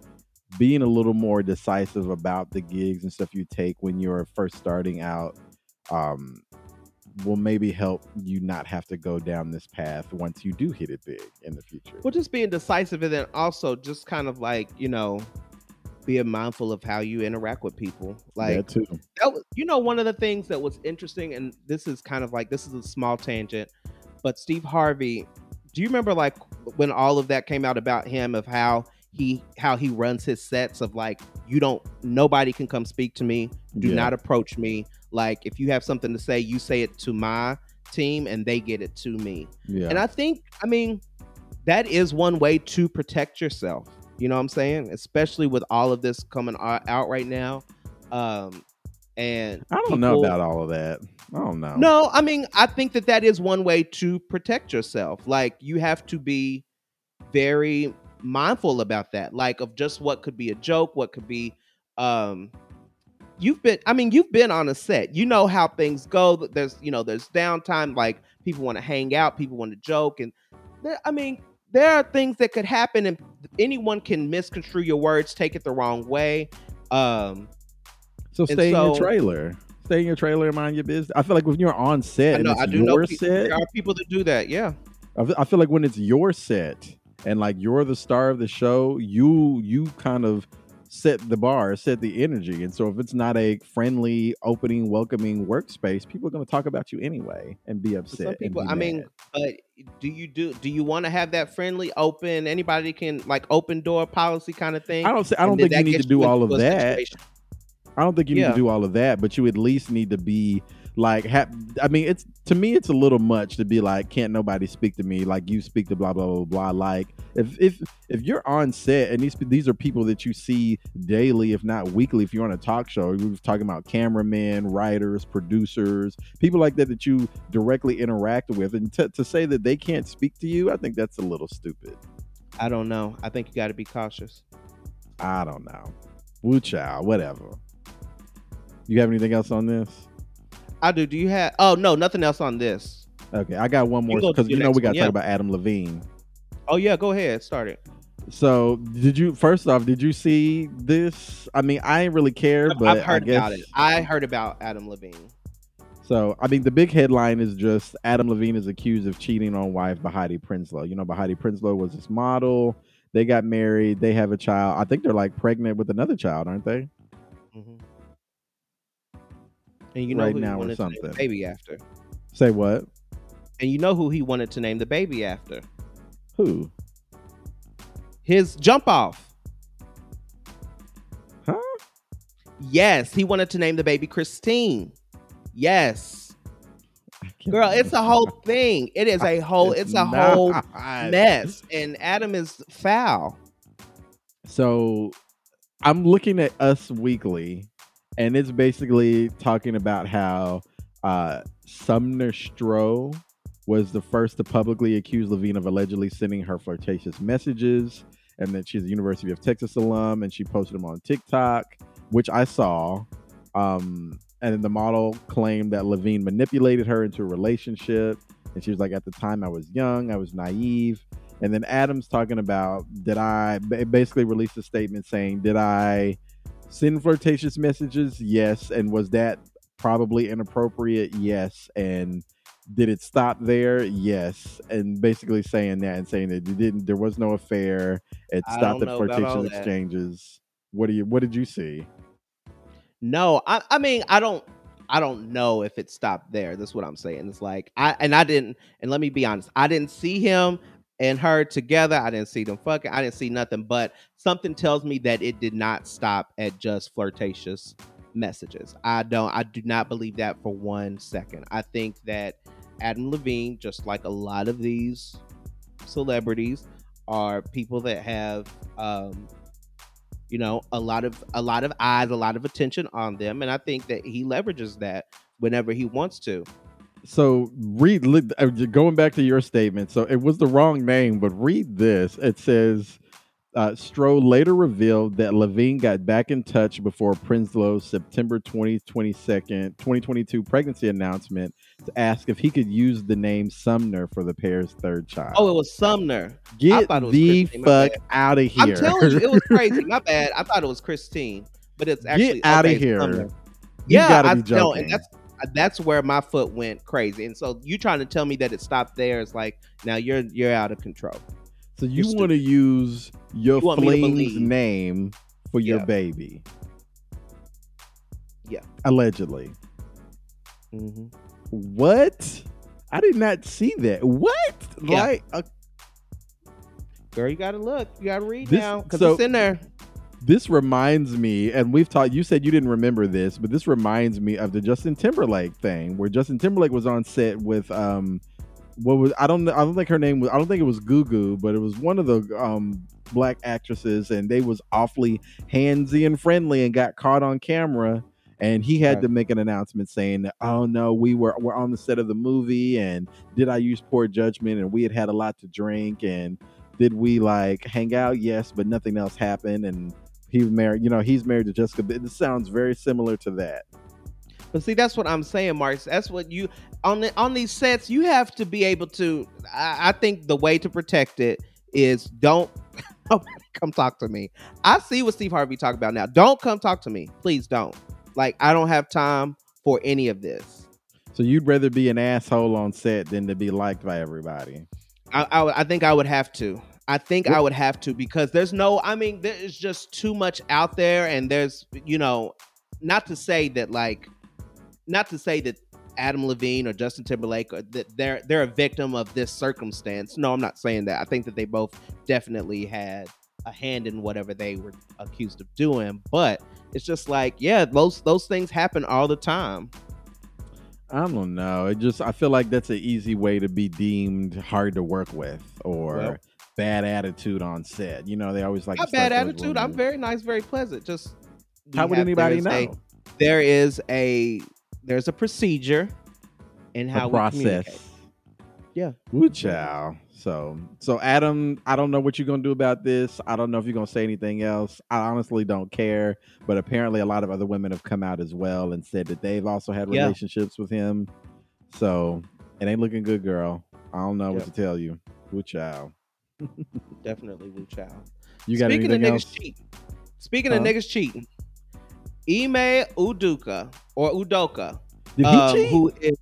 being a little more decisive about the gigs and stuff you take when you're first starting out, um, will maybe help you not have to go down this path once you do hit it big in the future. Well, just being decisive and then also just kind of like you know, being mindful of how you interact with people. Like that too. that was, you know, one of the things that was interesting, and this is kind of like this is a small tangent, but Steve Harvey, do you remember like when all of that came out about him of how he how he runs his sets of like you don't nobody can come speak to me, do Yeah. not approach me. Like if you have something to say, you say it to my team, and they get it to me. Yeah. And I think, I mean, that is one way to protect yourself. You know what I'm saying? Especially with all of this coming out right now. Um, and I don't know about all of that. I don't know. No, I mean, I think that that is one way to protect yourself. Like you have to be very mindful about that. Like of just what could be a joke, what could be. Um, you've been, I mean, you've been on a set. You know how things go. There's, you know, there's downtime. Like people want to hang out, people want to joke, and I mean, there are things that could happen, and anyone can misconstrue your words, take it the wrong way. Um, So stay in your trailer. Stay in your trailer and mind your business. I feel like when you're on set I know, it's I do know set, there are people that do that. Yeah. I feel like when it's your set and like you're the star of the show, you you kind of set the bar, set the energy. And so if it's not a friendly, opening, welcoming workspace, people are going to talk about you anyway and be upset. some people i mean but do you do do you want to have that friendly open anybody can like open door policy kind of thing I don't say I don't think you need to do all of that. situation- I don't think you need to do all of that, but you at least need to be like, ha- I mean, it's to me, it's a little much to be like, can't nobody speak to me like you speak to blah blah blah blah. Like, if if if you're on set and these these are people that you see daily, if not weekly, if you're on a talk show, we were talking about cameramen, writers, producers, people like that that you directly interact with, and to to say that they can't speak to you, I think that's a little stupid. i don't know i think you got to be cautious I don't know. Wu Chow, whatever. You have anything else on this? I do do you have oh no nothing else on this Okay, I got one more because you know we got to yeah. talk about Adam Levine. oh yeah go ahead start it So, did you first off, did you see this? I mean, I ain't really care, I've- but i've heard I guess, about it i heard about adam levine So, I mean, the big headline is just Adam Levine is accused of cheating on wife Behati Prinsloo. You know, Behati Prinsloo was this model. They got married. They have a child. I think they're like pregnant with another child, aren't they? Mhm. And you know Right who now he or wanted to name something. the baby after Say what? and you know who he wanted to name the baby after Who? his jump off Huh? Yes, he wanted to name the baby Christine. Yes. Girl, it's a whole thing. It is a [laughs] whole it's a whole mess. And Adam is foul. So I'm looking at Us Weekly, and it's basically talking about how uh, Sumner Stroh was the first to publicly accuse Levine of allegedly sending her flirtatious messages, and that she's a University of Texas alum, and she posted them on TikTok, which I saw. Um, and then the model claimed that Levine manipulated her into a relationship, and she was like, "At the time, I was young, I was naive." And then Adams talking about did I basically released a statement saying did I send flirtatious messages? Yes. And was that probably inappropriate? Yes. And did it stop there? Yes. And basically saying that and saying that it didn't. There was no affair. It stopped don't at know about all flirtatious exchanges. What do you? What did you see? No, I, I mean, I don't I don't know if it stopped there. That's what I'm saying. It's like I and I didn't and let me be honest, I didn't see him and her together. I didn't see them fucking. I didn't see nothing, but something tells me that it did not stop at just flirtatious messages. I don't I do not believe that for one second. I think that Adam Levine, just like a lot of these celebrities, are people that have um you know a lot of a lot of eyes a lot of attention on them and i think that he leverages that whenever he wants to So read uh, going back to your statement. So it was the wrong name, but read this. It says uh, Stroh later revealed that Levine got back in touch before Prinsloo's September 2022, 2022 pregnancy announcement to ask if he could use the name Sumner for the pair's third child. oh it was sumner Get was the Christine, fuck out of here! i'm telling you it was [laughs] crazy my bad i thought it was christine but it's actually Get outta okay, here. Sumner. You yeah I, joking. and that's that's where my foot went crazy and so you trying to tell me that it stopped there is like now you're you're out of control so you want to use your You fling's name for your Yeah. baby? Yeah. Allegedly. hmm What? I did not see that. What? Yeah. Like uh, girl you gotta look you gotta read This- now because so- it's in there this reminds me, and we've taught. You said you didn't remember this, but this reminds me of the Justin Timberlake thing, where Justin Timberlake was on set with um, what was I don't. I don't think her name was. I don't think it was Gugu, but it was one of the um black actresses, and they was awfully handsy and friendly, and got caught on camera. And he had Right. to make an announcement saying "Oh no, we were we're on the set of the movie, and did I use poor judgment? And we had had a lot to drink, and did we like hang out? Yes, but nothing else happened. And he married. You know, he's married to Jessica. This sounds very similar to that. But see, that's what I'm saying, Mark. That's what you on the, on these sets. You have to be able to. I, I think the way to protect it is don't [laughs] oh, come talk to me. I see what Steve Harvey talked about now. Don't come talk to me, please. Don't. Like I don't have time for any of this. So you'd rather be an asshole on set than to be liked by everybody. I, I, I think I would have to. I think I would have to because there's no. I mean, there is just too much out there, and there's you know, not to say that like, not to say that Adam Levine or Justin Timberlake or that they're they're a victim of this circumstance. No, I'm not saying that. I think that they both definitely had a hand in whatever they were accused of doing, but it's just like, yeah, those those things happen all the time. I don't know. It just I feel like that's an easy way to be deemed hard to work with or Well- bad attitude on set. You know, they always like Not bad attitude. I'm very nice, very pleasant. Just How would have- anybody know? a- there is a there's a procedure in how a we process. communicate. Yeah. Woo chow. So so Adam, I don't know what you're gonna do about this. I don't know if you're gonna say anything else. I honestly don't care. But apparently a lot of other women have come out as well and said that they've also had Yeah. relationships with him. So it ain't looking good, girl. I don't know what to tell you. Woo chow. Definitely Wu Chow. You got Speaking of niggas else? cheating. Speaking Huh? of niggas cheating, Ime Uduka or Udoka, um, who is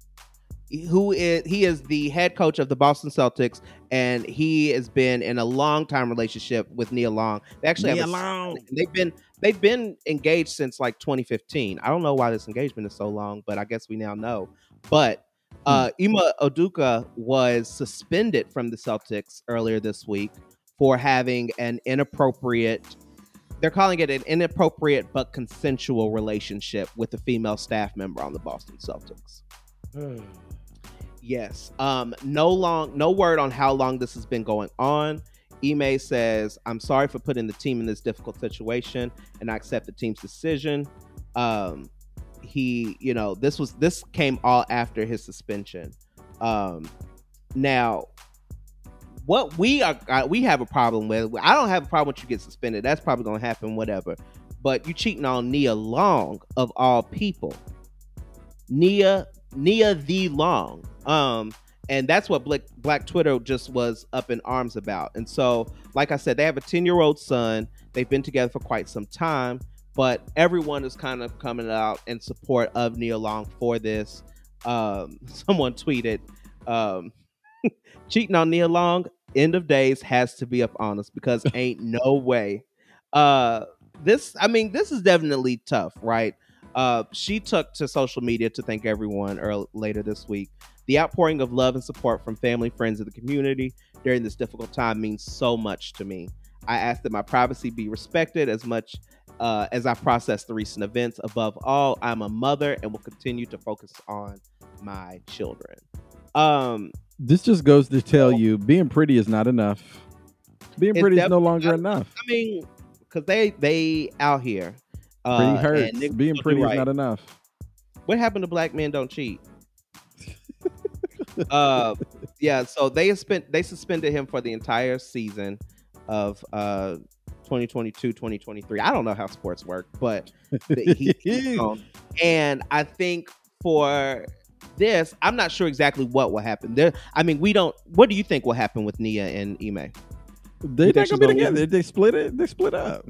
who is he is the head coach of the Boston Celtics, and he has been in a long time relationship with Nia Long. They actually Nia have a, Long. they've been they've been engaged since like 2015. I don't know why this engagement is so long, but I guess we now know. But uh, Hmm. Ima Oduka was suspended from the Celtics earlier this week for having an inappropriate they're calling it an inappropriate but consensual relationship with a female staff member on the Boston Celtics. yes. Um, no long, no word on how long this has been going on. Ime says, "I'm sorry for putting the team in this difficult situation, and I accept the team's decision." Um, he, you know, this was this came all after his suspension. Um, now, what we are we have a problem with, I don't have a problem with you get suspended. That's probably gonna happen, whatever. But you cheating on Nia Long of all people, Nia Nia the Long. Um, and that's what Black, Black Twitter just was up in arms about. And so, like I said, they have a 10 year old son. They've been together for quite some time, but everyone is kind of coming out in support of Nia Long for this. Um, [laughs] someone tweeted, um, [laughs] cheating on Nia Long, end of days has to be up on us because [laughs] ain't no way. Uh, this, I mean, this is definitely tough, right? Uh, she took to social media to thank everyone early, later this week. The outpouring of love and support from family, friends, and the community during this difficult time means so much to me. I ask that my privacy be respected as much uh, as I process the recent events. Above all, I'm a mother and will continue to focus on my children. Um, this just goes to tell you being pretty is not enough. Being pretty is no longer not, enough. I mean, because they they out here. Uh, pretty hurts. Being pretty right. is not enough. What happened to black men don't cheat? [laughs] uh, yeah. So they spent they suspended him for the entire season of uh 2022 2023 i don't know how sports work but [laughs] he, and i think for this i'm not sure exactly what will happen. There i mean we don't what do you think will happen with nia and ime? They're not gonna be together. they split it they split up.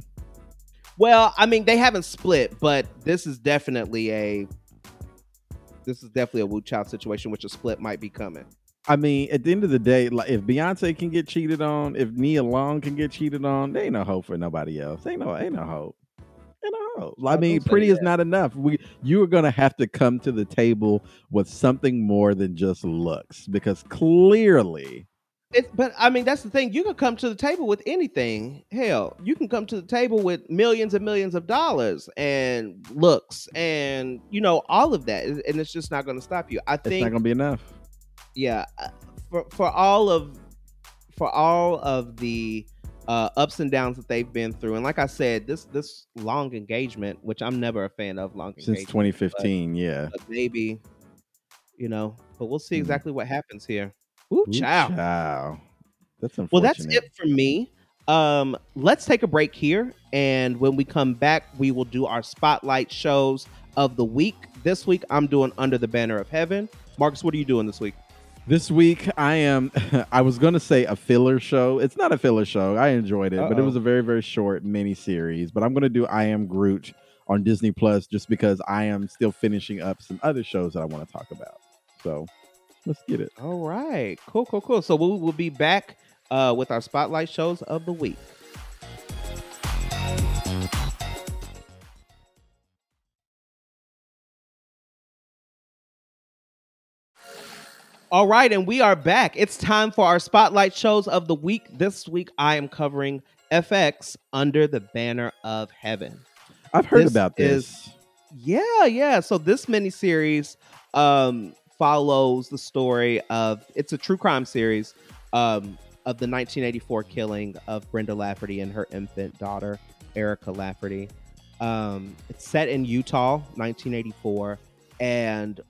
Well, I mean, they haven't split, but this is definitely a this is definitely a Wu Child situation, which a split might be coming. I mean, at the end of the day, like if Beyonce can get cheated on, if Nia Long can get cheated on, there ain't no hope for nobody else. Ain't no, ain't no hope. Ain't no hope. I mean, pretty is not enough. We you are gonna have to come to the table with something more than just looks, because clearly it's, but I mean, that's the thing. You can come to the table with anything. Hell, you can come to the table with millions and millions of dollars and looks and you know all of that, and it's just not going to stop you. I think it's not going to be enough. Yeah, uh, for for all of for all of the uh, ups and downs that they've been through, and like I said, this this long engagement, which I'm never a fan of, long since 2015. But, yeah, but maybe you know, but we'll see hmm. exactly mm. what happens here. Ooh, Ooh. That's unfortunate. Well, that's it for me. Um, let's take a break here, and when we come back, we will do our spotlight shows of the week. This week, I'm doing Under the Banner of Heaven. Marcus, what are you doing this week? This week, I am. [laughs] I was going to say a filler show. It's not a filler show. I enjoyed it, Uh-oh. but it was a very, very short mini series. But I'm going to do I Am Groot on Disney Plus just because I am still finishing up some other shows that I want to talk about. So Let's get it. All right. Cool, cool, cool. So we will be back uh, with our spotlight shows of the week. All right, and we are back. It's time for our spotlight shows of the week. This week, I am covering FX Under the Banner of Heaven. I've heard this about this. Is, yeah, yeah. So this miniseries um, follows the story of it's a true crime series um, of the 1984 killing of Brenda Lafferty and her infant daughter Erica Lafferty. Um, it's set in Utah, 1984, and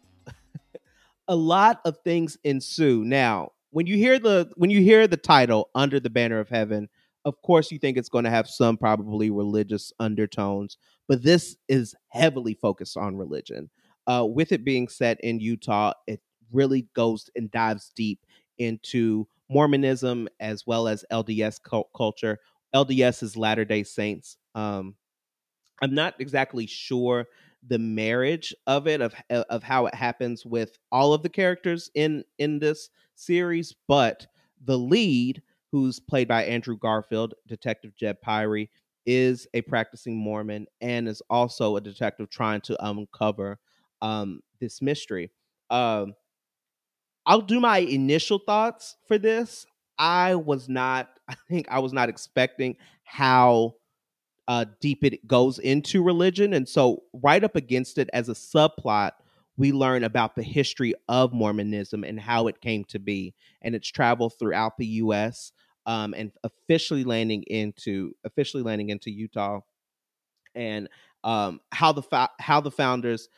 a lot of things ensue. Now, when you hear the when you hear the title "Under the Banner of Heaven," of course you think it's going to have some probably religious undertones, but this is heavily focused on religion. Uh, with it being set in Utah, it really goes and dives deep into Mormonism as well as LDS cult- culture. LDS is Latter day Saints. Um, I'm not exactly sure the marriage of it of uh, of how it happens with all of the characters in in this series, but the lead, who's played by Andrew Garfield, Detective Jeb Pyre, is a practicing Mormon and is also a detective trying to uncover um, this mystery. Um, I'll do my initial thoughts for this. I was not, [laughs] I think I was not expecting how uh, deep it goes into religion. And so, right up against it as a subplot, we learn about the history of Mormonism and how it came to be, and its travel throughout the U.S. Um, and officially landing into officially landing into Utah, and um, how the fa- how the founders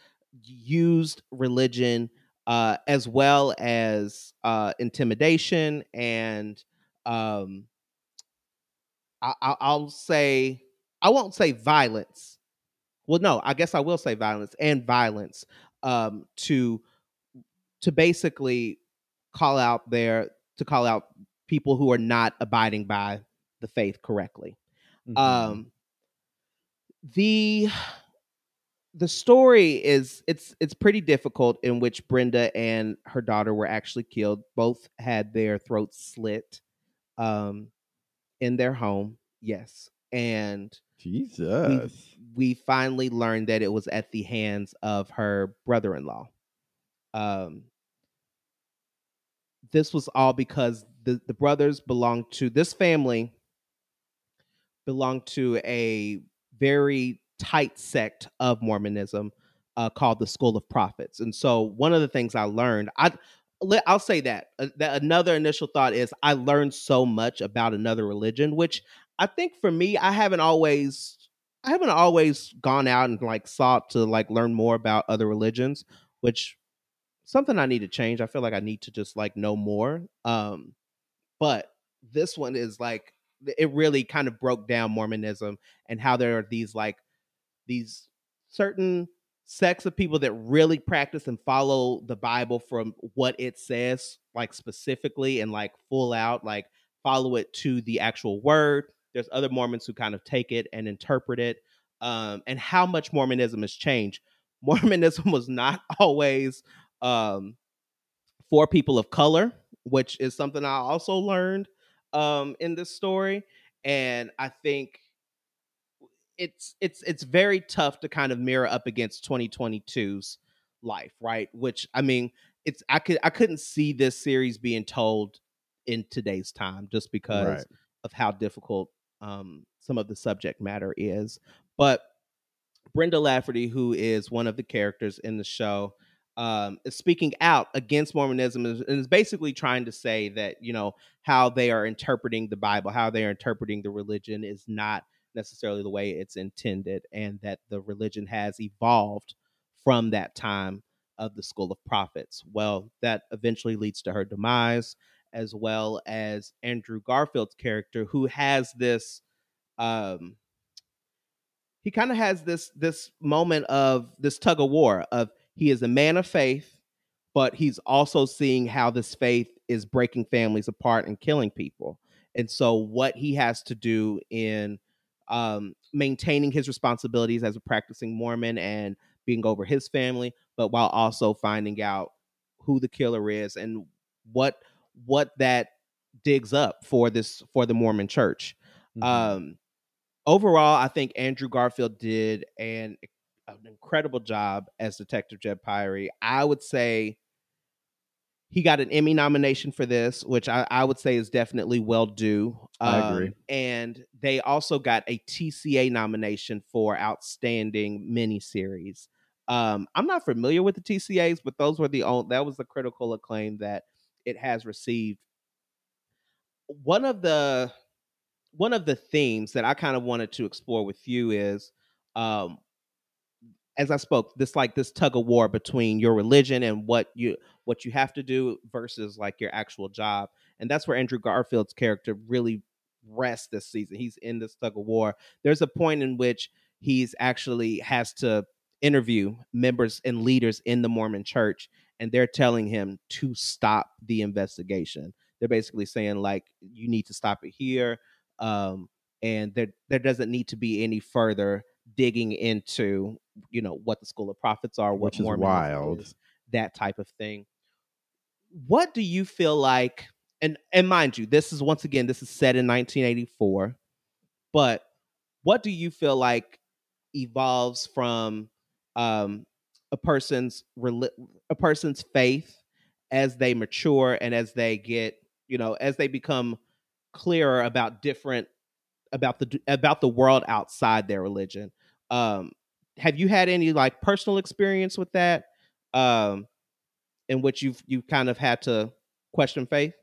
used religion uh, as well as uh, intimidation and um, I, will say I won't say violence. Well, no, I guess I will say violence and violence um, to to basically call out their to call out people who are not abiding by the faith correctly. Mm-hmm. Um, the the story is it's it's pretty difficult in which Brenda and her daughter were actually killed. Both had their throats slit um in their home. Yes. And Jesus. We, we finally learned that it was at the hands of her brother-in-law. Um this was all because the, the brothers belonged to this family belonged to a very tight sect of Mormonism uh, called the School of Prophets. And so one of the things I learned, I I'll say that, uh, that another initial thought is I learned so much about another religion, which I think for me, I haven't always I haven't always gone out and like sought to like learn more about other religions, which something I need to change. I feel like I need to just like know more. Um, but this one is like it really kind of broke down Mormonism and how there are these like these certain sects of people that really practice and follow the Bible from what it says, like specifically and like full out, like follow it to the actual word. There's other Mormons who kind of take it and interpret it. Um, and how much Mormonism has changed. [laughs] Mormonism was not always um, for people of color, which is something I also learned um, in this story. And I think it's it's it's very tough to kind of mirror up against 2022's life, right? Which I mean, it's I could I couldn't see this series being told in today's time just because right. of how difficult um, some of the subject matter is. But Brenda Lafferty, who is one of the characters in the show, um, is speaking out against Mormonism and is basically trying to say that you know how they are interpreting the Bible, how they are interpreting the religion is not necessarily the way it's intended, and that the religion has evolved from that time of the School of Prophets. Well, that eventually leads to her demise, as well as Andrew Garfield's character, who has this um he kind of has this this moment of this tug of war of he is a man of faith, but he's also seeing how this faith is breaking families apart and killing people. And so, what he has to do in um, maintaining his responsibilities as a practicing Mormon and being over his family, but while also finding out who the killer is and what what that digs up for this for the Mormon Church. Mm-hmm. Um, overall, I think Andrew Garfield did an an incredible job as Detective Jeb Pyre. I would say he got an Emmy nomination for this, which I, I would say is definitely well due. Um, I agree. And they also got a TCA nomination for Outstanding Miniseries. Um, I'm not familiar with the TCAs, but those were the only, that was the critical acclaim that it has received. One of the one of the themes that I kind of wanted to explore with you is um, as I spoke, this like this tug of war between your religion and what you what you have to do versus like your actual job. And that's where Andrew Garfield's character really rests this season. He's in this tug of war. There's a point in which he's actually has to interview members and leaders in the Mormon church and they're telling him to stop the investigation. They're basically saying like you need to stop it here um and there there doesn't need to be any further digging into you know what the school of prophets are what Which is wild is, that type of thing what do you feel like and and mind you this is once again this is set in 1984 but what do you feel like evolves from um a person's a person's faith as they mature and as they get you know as they become clearer about different about the about the world outside their religion. Um, have you had any like personal experience with that? Um, in which you've you kind of had to question faith?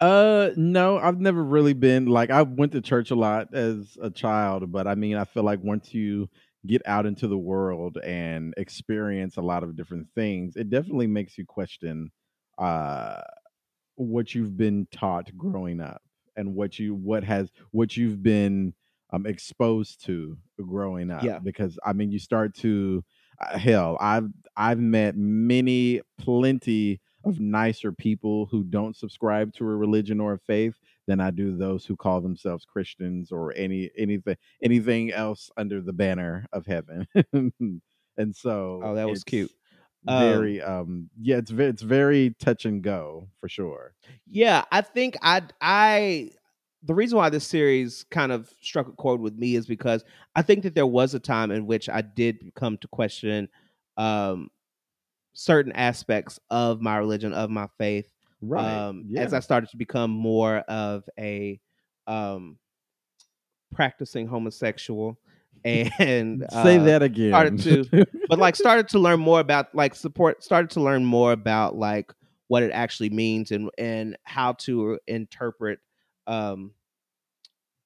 Uh, no, I've never really been like I went to church a lot as a child, but I mean, I feel like once you get out into the world and experience a lot of different things, it definitely makes you question uh what you've been taught growing up and what you what has what you've been um exposed to growing up Yeah. because I mean, you start to uh, hell, I've I've met many plenty of nicer people who don't subscribe to a religion or a faith than I do those who call themselves Christians or any anything anything else under the banner of heaven. [laughs] and so Oh, that was cute. Um, Very um yeah, it's very it's very touch and go for sure. Yeah, I think I I the reason why this series kind of struck a chord with me is because I think that there was a time in which I did come to question um certain aspects of my religion, of my faith. Right. Um yeah. as I started to become more of a um practicing homosexual [laughs] and Say uh, that again. started to- [laughs] but like started to learn more about like support started to learn more about like what it actually means and and how to interpret um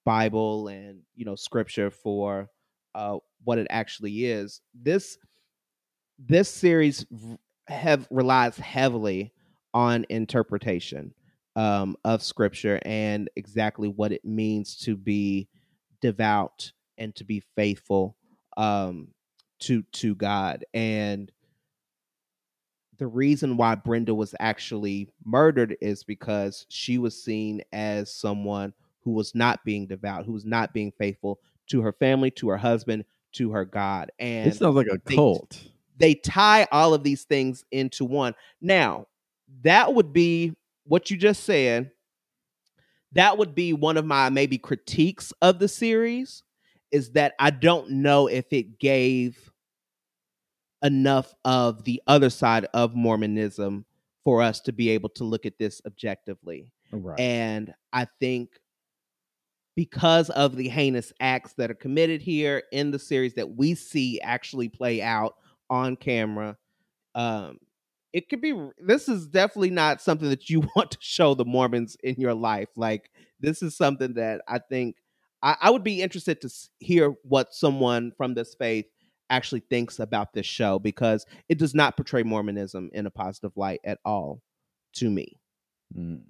bible and you know scripture for uh what it actually is this this series have relies heavily on interpretation um of scripture and exactly what it means to be devout and to be faithful um to to God and the reason why Brenda was actually murdered is because she was seen as someone who was not being devout, who was not being faithful to her family, to her husband, to her God. And it sounds like a they- cult. they tie all of these things into one. Now, that would be what you just said. That would be one of my maybe critiques of the series is that I don't know if it gave enough of the other side of Mormonism for us to be able to look at this objectively. Right. And I think because of the heinous acts that are committed here in the series that we see actually play out on camera, um, it could be this is definitely not something that you [laughs] want to show the Mormons in your life. Like this is something that I think I, I would be interested to hear what someone from this faith actually thinks about this show because it does not portray Mormonism in a positive light at all to me. Mm.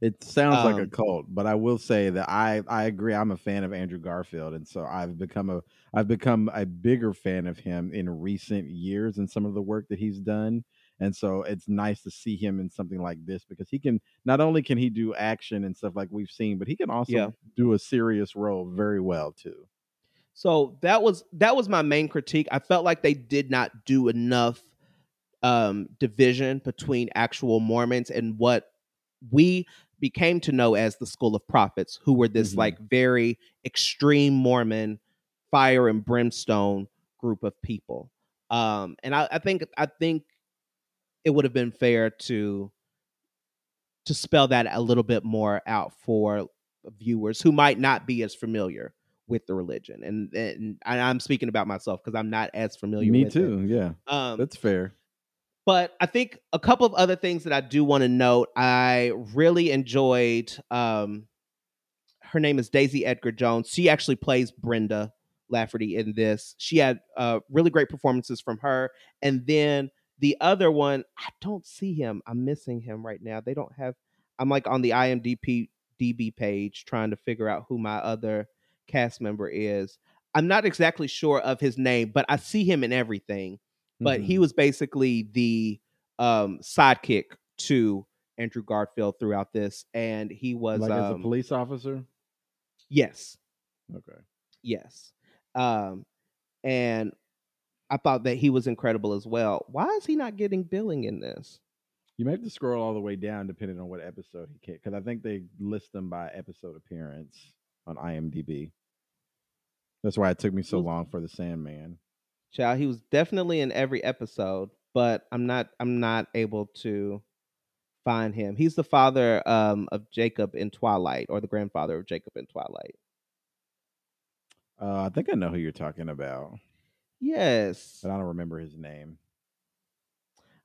It sounds like a Um, cult, but I will say that I I agree. I'm a fan of Andrew Garfield, and so I've become a I've become a bigger fan of him in recent years and some of the work that he's done. And so it's nice to see him in something like this because he can not only can he do action and stuff like we've seen, but he can also Yeah. do a serious role very well too. So that was that was my main critique. I felt like they did not do enough um division between actual Mormons and what we became to know as the school of prophets, who were this Mhm. like very extreme Mormon fire and brimstone group of people. Um and I, I think I think it would have been fair to to spell that a little bit more out for viewers who might not be as familiar with the religion. And and I'm speaking about myself because I'm not as familiar Me with it. too. Yeah, Um that's fair. but I think a couple of other things that I do want to note. I really enjoyed. Um, her name is Daisy Edgar Jones. She actually plays Brenda Lafferty in this. She had uh, really great performances from her, and then the other one, I don't see him. I'm missing him right now. They don't have. I'm like on the IMDb DB page trying to figure out who my other cast member is. I'm not exactly sure of his name, but I see him in everything but he Mhm. was basically the um sidekick to Andrew Garfield throughout this, and he was like as a um, police officer. yes, Okay. yes, um, and I thought that he was incredible as well. Why is he not getting billing in this? You may have to scroll all the way down depending on what episode he can, because I think they list them by episode appearance on IMDb. That's why it took me so long for the Sandman. Child, he was definitely in every episode, but I'm not. I'm not able to find him. He's the father um of Jacob in Twilight, or the grandfather of Jacob in Twilight. Uh, I think I know who you're talking about, Yes. but I don't remember his name.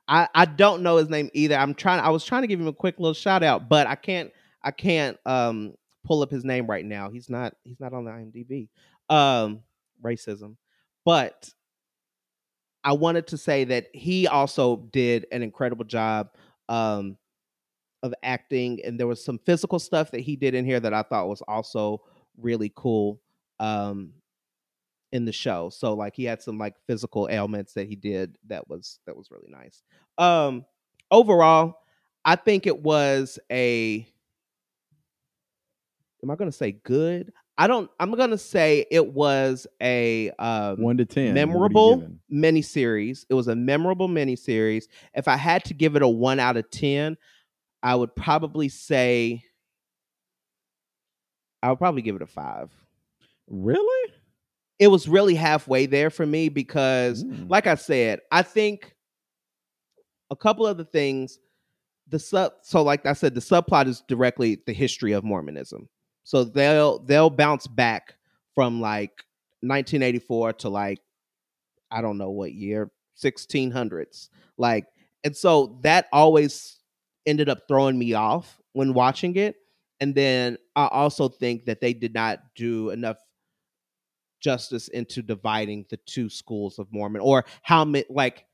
I, I don't know his name either. I'm trying I was trying to give him a quick little shout out, but I can't I can't um pull up his name right now. He's not he's not on the IMDb. Um racism. But I wanted to say that he also did an incredible job um of acting and there was some physical stuff that he did in here that I thought was also really cool um in the show. So like he had some like physical ailments that he did that was that was really nice. Um overall, I think it was a am I gonna say good? I don't I'm gonna say it was a um One to ten. what are you memorable miniseries. It was a memorable miniseries. If I had to give it a one out of ten, I would probably say I would probably give it a five. Really? It was really halfway there for me because, Mm. like I said, I think a couple of the things the sub so like I said, the subplot is directly the history of Mormonism. So they'll they'll bounce back from like 1984 to like I don't know what year, 1600s. Like, and so that always ended up throwing me off when watching it. And then I also think that they did not do enough justice into dividing the two schools of Mormon or how many like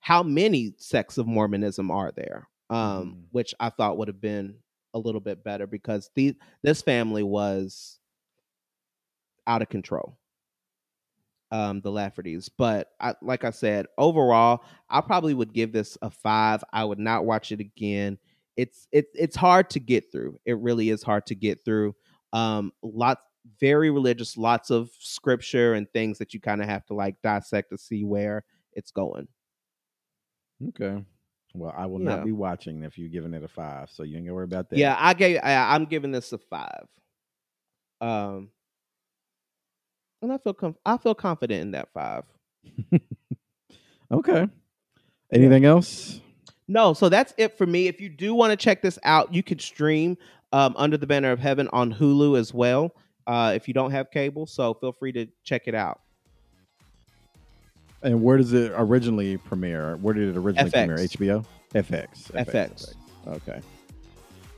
how many sects of Mormonism are there? Um, Mhm. which I thought would have been a little bit better because the this family was out of control um the Laffertys. But I like I said, overall, I probably would give this a five. I would not watch it again. It's it, it's hard to get through. It really is hard to get through. Um lots very religious, lots of scripture and things that you kind of have to like dissect to see where it's going. Okay. Well, I will Yeah. not be watching if you're giving it a five, so you ain't gonna worry about that. Yeah, I gave I, I'm giving this a five. Um and I feel com- I feel confident in that five. [laughs] Okay. Anything else? No, so that's it for me. If you do want to check this out, you could stream um, Under the Banner of Heaven on Hulu as well. Uh, if you don't have cable, so feel free to check it out. And where does it originally premiere? Where did it originally FX. premiere? HBO? FX. FX. Okay.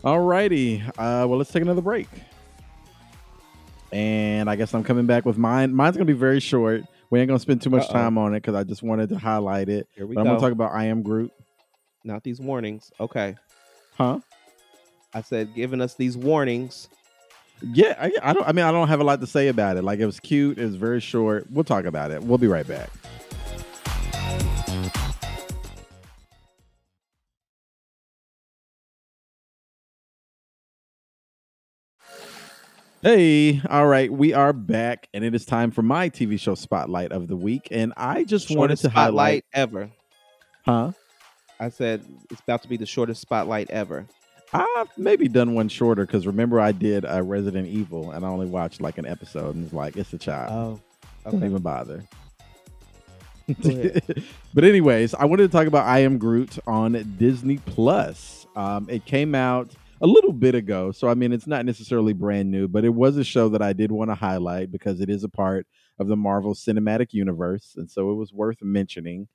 All righty. Uh, well, let's take another break. And I guess I'm coming back with mine. Mine's going to be very short. We ain't going to spend too much Uh-oh. time on it because I just wanted to highlight it. Here we But I'm gonna talk about I Am Groot. Not these warnings. Okay, Huh? I said giving us these warnings. Yeah, I, I don't. I mean, I don't have a lot to say about it. Like, it was cute. It was very short. We'll talk about it. We'll be right back. Hey, all right, we are back, and it is time for my TV show spotlight of the week. And I just wanted Shortest to highlight, ever. huh? I said it's about to be the shortest spotlight ever. I've maybe done one shorter because remember I did uh, Resident Evil, and I only watched like an episode, and it's like it's a child. Oh, Don't even bother. [laughs] [laughs] But anyways, I wanted to talk about I Am Groot on Disney Plus. Um, it came out a little bit ago, so I mean it's not necessarily brand new, but it was a show that I did want to highlight because it is a part of the Marvel Cinematic Universe, and so it was worth mentioning.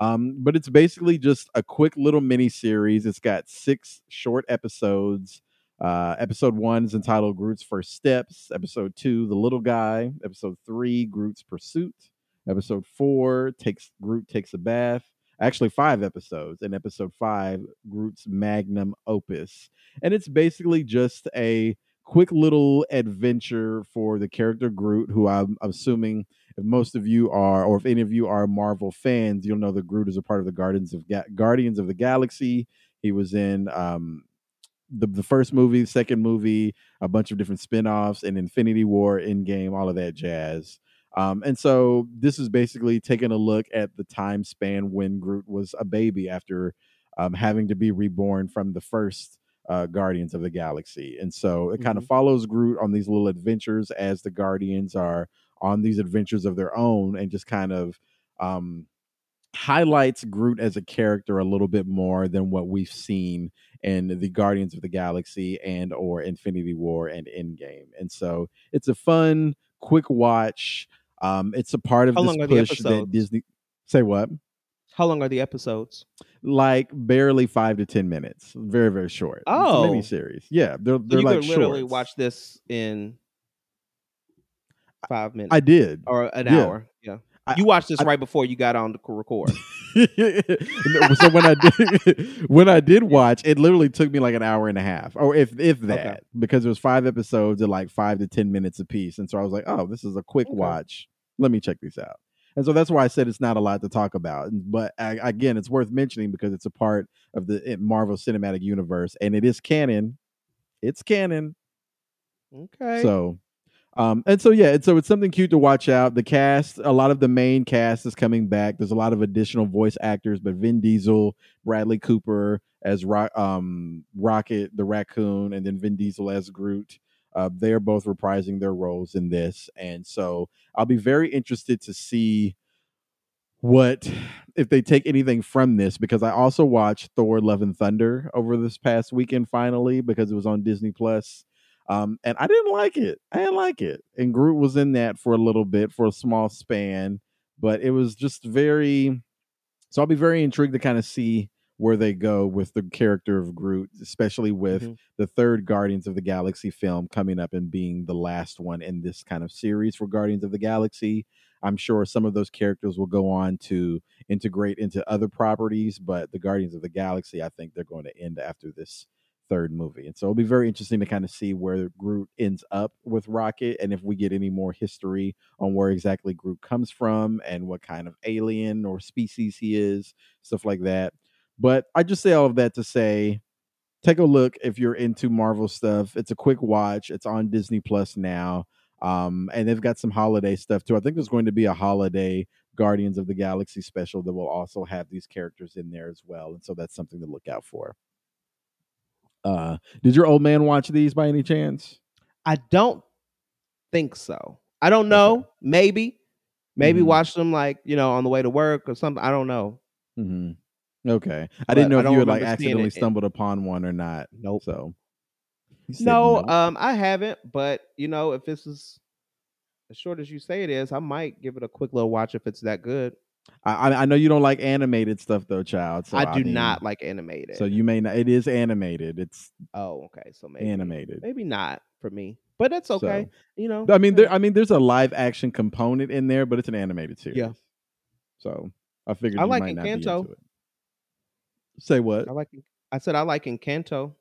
Um, but it's basically just a quick little mini series. It's got six short episodes. Uh, episode one is entitled Groot's First Steps. Episode two, The Little Guy. Episode three, Groot's Pursuit. Episode four, takes Groot takes a bath. Actually, five episodes. And episode five, Groot's magnum opus. And it's basically just a quick little adventure for the character Groot, who I'm assuming if most of you are, or if any of you are Marvel fans, you'll know that Groot is a part of the Guardians of Ga- Guardians of the Galaxy. He was in um, the the first movie, second movie, a bunch of different spin-offs, and Infinity War, Endgame, all of that jazz. Um, and so this is basically taking a look at the time span when Groot was a baby after um, having to be reborn from the first uh, Guardians of the Galaxy. And so it kind of follows Groot on these little adventures as the Guardians are on these adventures of their own and just kind of um, highlights Groot as a character a little bit more than what we've seen in the Guardians of the Galaxy and or Infinity War and Endgame. And so it's a fun, quick watch. Um, it's a part of How this long are the push that? Disney. Say what? How long are the episodes? Like barely five to ten minutes. Very very short. It's a Oh. mini series. Yeah, they're they're you like could literally shorts. watch this in five minutes I did. or an yeah. hour. Yeah. I- you watched this I- right before you got on to record. [laughs] So when I did [laughs] when I did watch, it literally took me like an hour and a half, or if if that, because it was five episodes at like five to ten minutes apiece, and so I was like, oh, this is a quick Okay. watch. Let me check these out. And so that's why I said it's not a lot to talk about, but I, again, it's worth mentioning because it's a part of the eh, Marvel Cinematic Universe, and it is canon. It's canon. Okay. So, um, and so yeah, and so it's something cute to watch out. The cast, a lot of the main cast is coming back. There's a lot of additional voice actors, but Vin Diesel, Bradley Cooper as Ro- um, Rocket the raccoon, and then Vin Diesel as Groot. Uh, they're both reprising their roles in this, and so I'll be very interested to see what if they take anything from this because I also watched Thor: Love and Thunder over this past weekend finally because it was on Disney Plus. Um, and I didn't like it. I didn't like it. And Groot was in that for a little bit, for a small span, but it was just very. So I'll be very intrigued to kind of see where they go with the character of Groot, especially with Mhm. the third Guardians of the Galaxy film coming up and being the last one in this kind of series for Guardians of the Galaxy. I'm sure some of those characters will go on to integrate into other properties, but the Guardians of the Galaxy, I think they're going to end after this third movie. And so it'll be very interesting to kind of see where Groot ends up with Rocket and if we get any more history on where exactly Groot comes from and what kind of alien or species he is, stuff like that. But I just say all of that to say take a look if you're into Marvel stuff. It's a quick watch. It's on Disney Plus now. Um, and they've got some holiday stuff too. I think there's going to be a holiday Guardians of the Galaxy special that will also have these characters in there as well. And so that's something to look out for. Uh, did your old man watch these by any chance? I don't think so. I don't know. Maybe. Maybe Mhm. watch them like, you know, on the way to work or something. I don't know. hmm Okay, I didn't know I if you had like accidentally it stumbled upon one or not. Nope. So No, nope. um, I haven't, but you know, if this is as short as you say it is, I might give it a quick little watch if it's that good. I, I I know you don't like animated stuff though, child. So I do mean, not like animated. So you may not. It is animated. It's oh, okay. So maybe animated. Maybe not for me. But that's okay. you know. I mean, there. I mean, there's a live action component in there, but it's an animated series. Yeah. So I figured I you like might not be Encanto. into it. Say what? I like I said I like Encanto.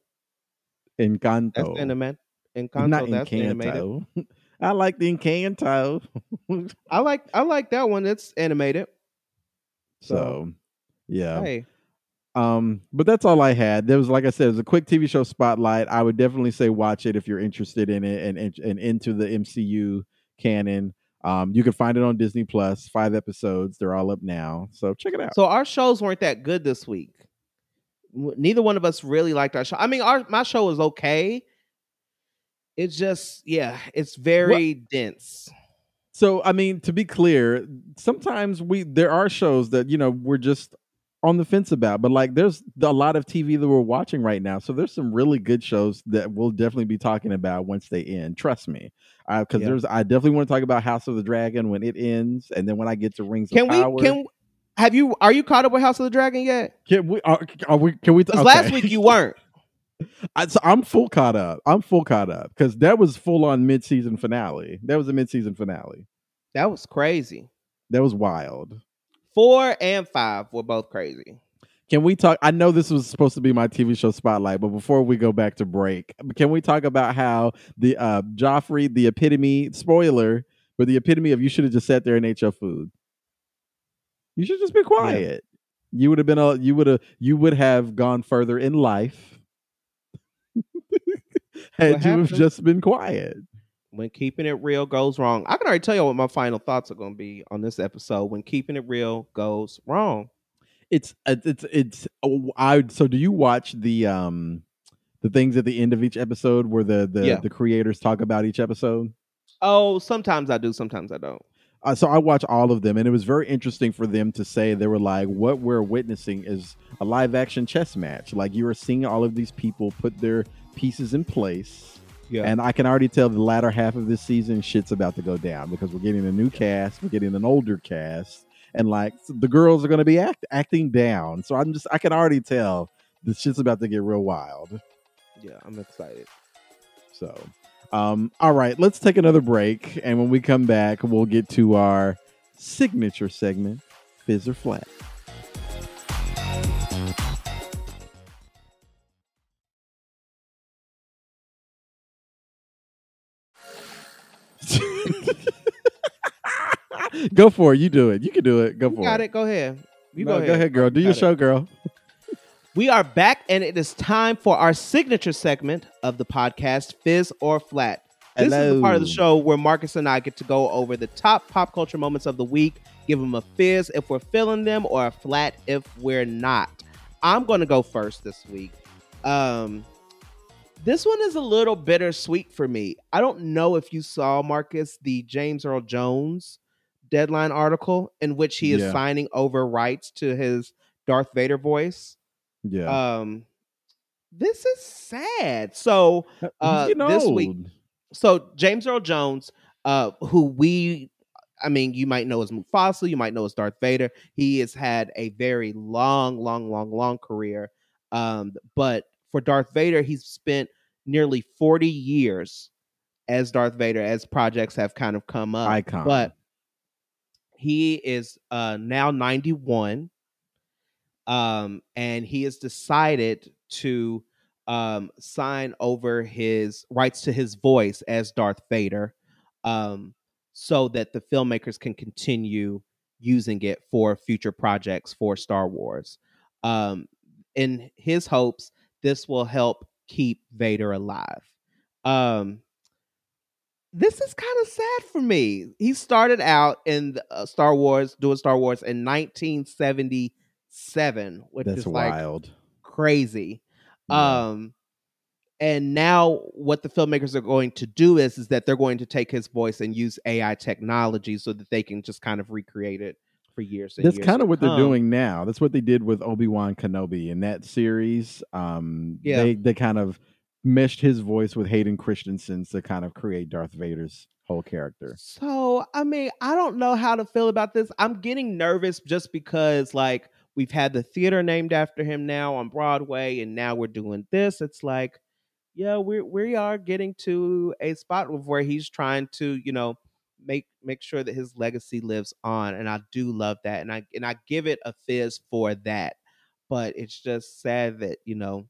Encanto. That's animated. Encanto, not that's animated. [laughs] I like the Encanto. [laughs] I like I like that one. It's animated. So, yeah. Hey, Um, but that's all I had. There was, like I said, it was a quick TV show spotlight. I would definitely say watch it if you're interested in it and and, and into the MCU canon. Um, you can find it on Disney Plus. Five episodes. They're all up now. So check it out. so our shows weren't that good this week. Neither one of us really liked our show. I mean, our my show was okay. It's just yeah, it's very dense. So I mean, to be clear, sometimes we there are shows that you know we're just on the fence about, but like there's a lot of TV that we're watching right now. So there's some really good shows that we'll definitely be talking about once they end. Trust me, uh, because Yeah. there's I definitely want to talk about House of the Dragon when it ends, and then when I get to Rings Can of we Power. can have you are you caught up with House of the Dragon yet? Can we? Uh, are, are we? Can we? Because okay. last week you [laughs] weren't. I, so I'm full caught up. I'm full caught up because that was full on mid season finale. That was a mid season finale. That was crazy. That was wild. Four and five were both crazy. Can we talk? I know this was supposed to be my TV show spotlight, but before we go back to break, can we talk about how the uh Joffrey, the epitome spoiler, but the epitome of you should have just sat there and ate your food. You should just be quiet. You would have been a you would have you would have gone further in life had you have just been quiet. When keeping it real goes wrong. I can already tell you what my final thoughts are going to be on this episode. When keeping it real goes wrong. It's it's it's, it's oh, I so do you watch the um the things at the end of each episode where the the, Yeah. the creators talk about each episode? Oh, sometimes I do, sometimes I don't. Uh, so I watch all of them, and it was very interesting for them to say they were like, "What we're witnessing is a live action chess match. Like you are seeing all of these people put their pieces in place, Yeah. And I can already tell the latter half of this season, shit's about to go down because we're getting a new cast, we're getting an older cast, and like the girls are going to be act- acting down. So I'm just, I can already tell the shit's about to get real wild. yeah, I'm excited. So, um, all right, let's take another break, and when we come back, we'll get to our signature segment, Fizz or Flat. [laughs] go for it. You do it. You can do it. Go You for got it. Go ahead. You No, go ahead. girl. Do You your it. show, girl. We are back, and it is time for our signature segment of the podcast, Fizz or Flat. This is the part of the show where Marcus and I get to go over the top pop culture moments of the week, give them a fizz if we're feeling them, or a flat if we're not. I'm going to go first this week. Um, this one is a little bittersweet for me. I don't know if you saw Marcus the James Earl Jones deadline article in which he is Yeah. signing over rights to his Darth Vader voice. Yeah. Um, this is sad. So, uh, He's getting this week- so James Earl Jones, uh, who we, I mean, you might know as Mufasa, you might know as Darth Vader. He has had a very long, long, long, long career. Um, but for Darth Vader, he's spent nearly forty years as Darth Vader as projects have kind of come up. Icon. But he is uh, now ninety one um, and he has decided to um, sign over his rights to his voice as Darth Vader, um, so that the filmmakers can continue using it for future projects for Star Wars. Um, in his hopes, this will help keep Vader alive. Um, this is kind of sad for me. He started out in uh, Star Wars, doing Star Wars in 1977, which That's is like wild. crazy. Yeah. Um, and now what the filmmakers are going to do is is that they're going to take his voice and use AI technology so that they can just kind of recreate it for years. And That's years kind of what they're doing now. That's what they did with Obi Wan Kenobi in that series. Um, Yeah. they they kind of meshed his voice with Hayden Christensen's to kind of create Darth Vader's whole character. So, I mean, I don't know how to feel about this. I'm getting nervous just because, like, we've had the theater named after him now on Broadway, and now we're doing this. It's like, yeah, we we are getting to a spot of where he's trying to, you know, make make sure that his legacy lives on, and I do love that, and I and I give it a fizz for that. But it's just sad that you know,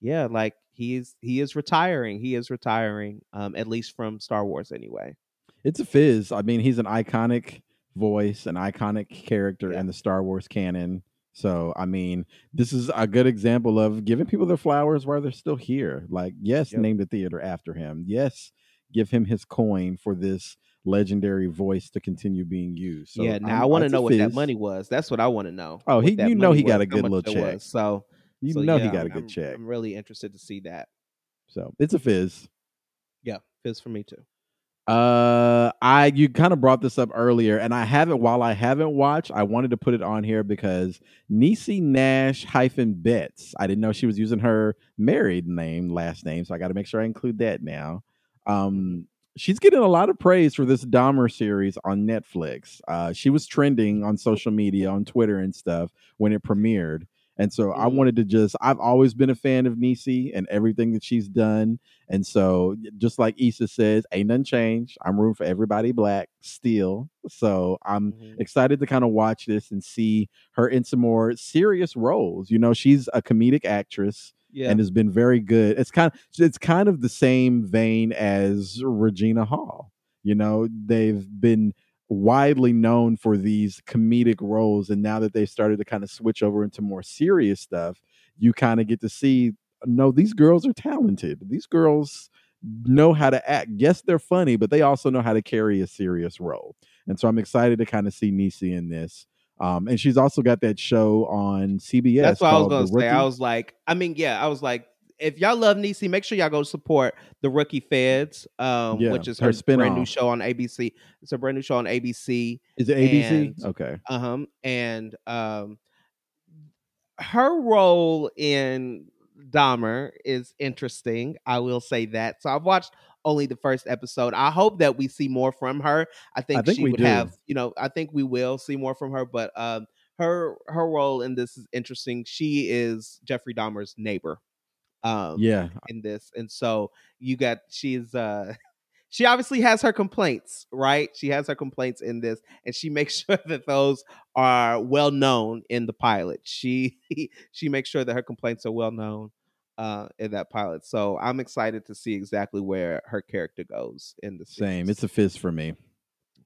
yeah, like he is he is retiring. He is retiring, um, at least from Star Wars anyway. It's a fizz. I mean, he's an iconic voice, an iconic character Yeah. in the Star Wars canon. So, I mean, this is a good example of giving people their flowers while they're still here. Like, yes, Yep. name the theater after him. Yes, give him his coin for this legendary voice to continue being used. So yeah, now I'm- I uh, want to know what that money was. That's what I want to know. Oh, he- you know he got was, a good little check. was. So You so, know he got a good I'm- check. I'm really interested to see that. So it's a fizz. Yeah, fizz for me too. Uh, I you kind of brought this up earlier, and I haven't. While I haven't watched, I wanted to put it on here because Niecy Nash hyphen Betts. I didn't know she was using her married name, last name, so I got to make sure I include that now. Um, she's getting a lot of praise for this Dahmer series on Netflix. Uh, she was trending on social media, on Twitter and stuff when it premiered. And so I Mhm. wanted to just, I've always been a fan of Niecy and everything that she's done. And so, just like Issa says, ain't nothing changed. I'm rooting for everybody black still. So I'm Mhm. excited to kind of watch this and see her in some more serious roles. You know, she's a comedic actress Yeah, and has been very good. It's kind of it's kind of the same vein as Regina Hall. You know, they've been widely known for these comedic roles and now that they've started to kind of switch over into more serious stuff, you kind of get to see no these girls are talented. These girls know how to act. Yes, they're funny, but they also know how to carry a serious role. And so I'm excited to kind of see Niecy in this. Um, and she's also got that show on CBS. that's what I was gonna say. I was like, I mean, yeah, I was like, if y'all love Niecy, make sure y'all go support the Rookie Feds, um, Yeah, which is her her, brand new show on ABC. It's a brand new show on ABC. Is it ABC? and- okay. um and um her role in Dahmer is interesting. I will say that. So I've watched only the first episode. I hope that we see more from her. I think, I think she we would do. have, you know, I think we will see more from her. But um, her her role in this is interesting. She is Jeffrey Dahmer's neighbor. Um, Yeah, in this, and so you got she's uh [laughs] she obviously has her complaints, right? She has her complaints in this, and she makes [laughs] sure that those are well known in the pilot. She [laughs] she makes sure that her complaints are well known uh in that pilot. So I'm excited to see exactly where her character goes in the same. series. It's a fizz for me.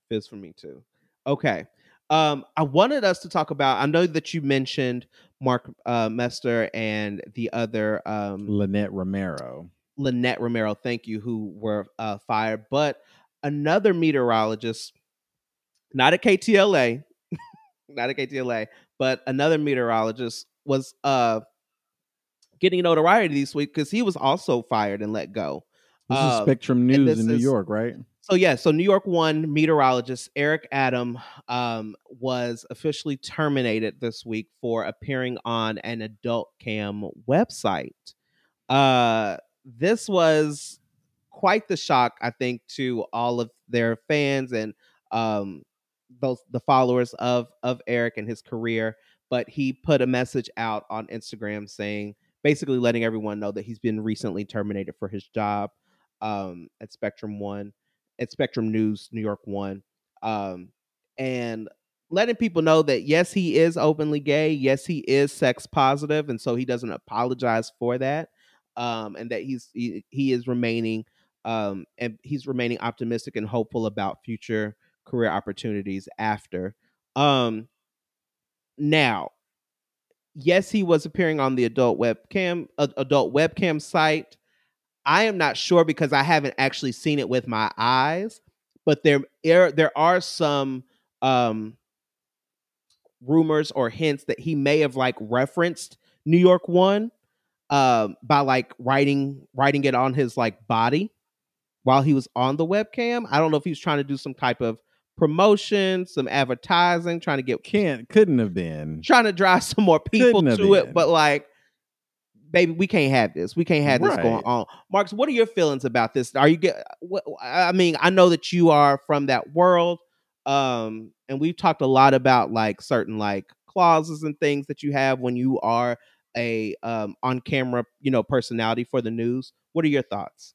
fizz for me too. Okay. Um, I wanted us to talk about. I know that you mentioned Mark uh, Mester and the other um, Lynette Romero. Lynette Romero, thank you, who were uh, fired. But another meteorologist, not at KTLA, [laughs] not at KTLA, but another meteorologist was uh, getting notoriety this week because he was also fired and let go. This is Um, Spectrum News in New is- York, right? So yeah, so New York One meteorologist Erick Adame um, was officially terminated this week for appearing on an adult cam website. Uh, this was quite the shock, I think, to all of their fans and um, those the followers of of Erick and his career. But he put a message out on Instagram saying, basically letting everyone know that he's been recently terminated for his job um, at Spectrum One at Spectrum News, New York One, um, and letting people know that yes, he is openly gay, yes, he is sex positive, and so he doesn't apologize for that, um, and that he's he, he is remaining um, and he's remaining optimistic and hopeful about future career opportunities after. Um, now, yes, he was appearing on the adult webcam adult webcam site. I am not sure because I haven't actually seen it with my eyes, but there there, are some um rumors or hints that he may have like referenced New York One um by like writing writing it on his like body while he was on the webcam. I don't know if he was trying to do some type of promotion, some advertising, trying to get Can't couldn't have been. trying to drive some more people Couldn't to it, been. but like, baby, we can't have this. We can't have this going on. Marks, what are your feelings about this? Are you get? What, I mean, I know that you are from that world, um, and we've talked a lot about like certain like clauses and things that you have when you are a um on camera, you know, personality for the news. What are your thoughts?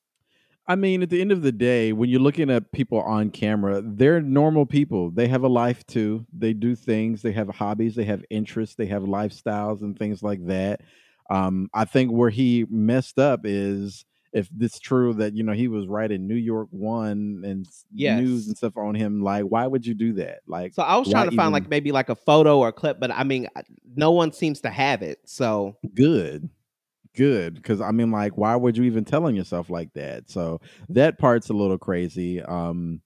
I mean, at the end of the day, when you're looking at people on camera, they're normal people. They have a life too. They do things. They have hobbies. They have interests. They have lifestyles and things like that. Um, I think where he messed up is if it's true that you know he was writing New York One and s- news and stuff on him. Like, why would you do that? Like, So I was trying to find even- like maybe like a photo or a clip, but I mean, no one seems to have it. So good good because i mean like why would you even telling yourself like that so that part's a little crazy um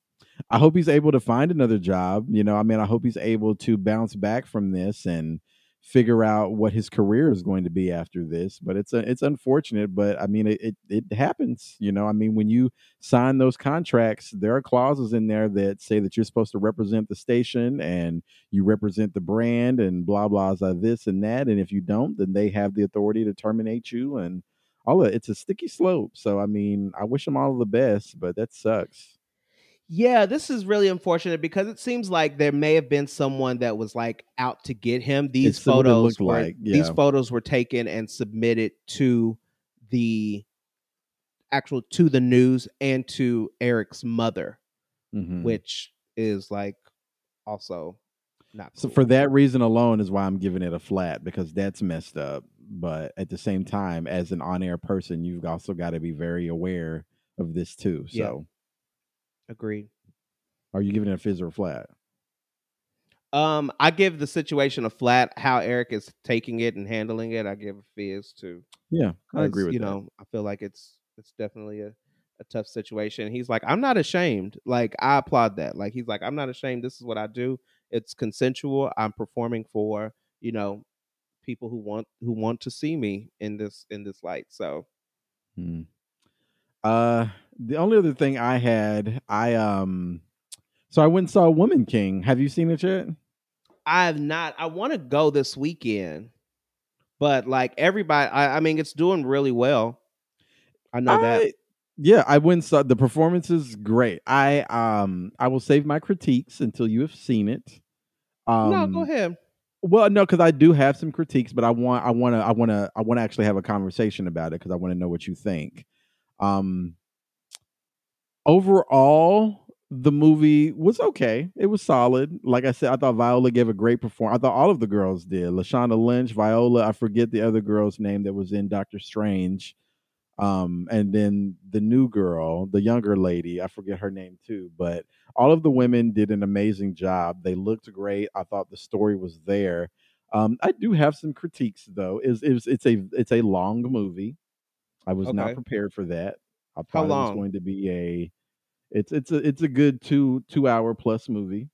i hope he's able to find another job you know i mean i hope he's able to bounce back from this and figure out what his career is going to be after this but it's a, it's unfortunate but i mean it, it it happens you know i mean when you sign those contracts there are clauses in there that say that you're supposed to represent the station and you represent the brand and blah blahs are this and that and if you don't then they have the authority to terminate you and all of it's a sticky slope so i mean i wish them all the best but that sucks Yeah, this is really unfortunate because it seems like there may have been someone that was like out to get him. These It's photos were like, these photos were taken and submitted to the actual to the news and to Erick's mother, Mhm. which is like also not so cool. for that reason alone is why i'm giving it a flat because that's messed up but at the same time as an on-air person you've also got to be very aware of this too so Yeah. Agreed. are you giving it a fizz or a flat Um, I give the situation a flat. How Erick is taking it and handling it, I give a fizz too. yeah i agree with you that know i feel like it's it's definitely a, a tough situation he's like i'm not ashamed like i applaud that like he's like i'm not ashamed this is what i do it's consensual i'm performing for you know people who want who want to see me in this in this light so Hmm. Uh, the only other thing I had, I um, so I went and saw Woman King. Have you seen it yet? i have not i want to go this weekend but like everybody, I, I mean, it's doing really well. I know that. Yeah, I went saw the performance is great. I um I will save my critiques until you have seen it. Um, no, go ahead. Well, no, because I do have some critiques, but I want I want to I want to I want to actually have a conversation about it because I want to know what you think. Um, overall, the movie was okay. It was solid. Like I said, I thought Viola gave a great performance. I thought all of the girls did. Lashana Lynch, Viola. I forget the other girl's name that was in Doctor Strange. Um, and then the new girl, the younger lady, I forget her name too, but all of the women did an amazing job. They looked great. I thought the story was there. Um, I do have some critiques though. Is it's, it's a it's a long movie. I was not prepared for that. I How thought it was going to be a it's it's a it's a good two two hour plus movie.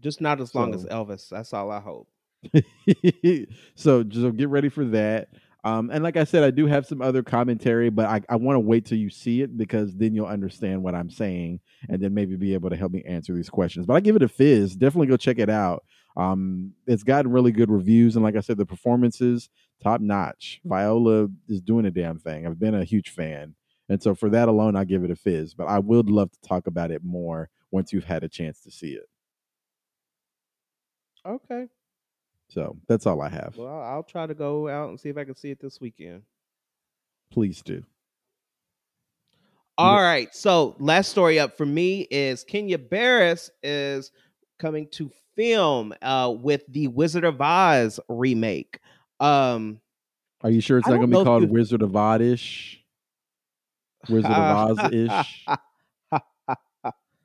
Just not as long as Elvis. That's all I hope. [laughs] so just get ready for that. Um, and like I said, I do have some other commentary, but I, I want to wait till you see it because then you'll understand what I'm saying and then maybe be able to help me answer these questions. But I give it a fizz. Definitely go check it out. Um, it's gotten really good reviews, and like I said, the performances top notch. Viola is doing a damn thing. I've been a huge fan, and so for that alone, I give it a fizz. But I would love to talk about it more once you've had a chance to see it. Okay. So that's all I have. Well, I'll, try to go out and see if I can see it this weekend. Please do. All right. So last story up for me is Kenya Barris is coming to film uh with the Wizard of Oz remake. Um Are you sure it's not going to be called Wizard of Oz-ish? Wizard of [laughs] Oz-ish?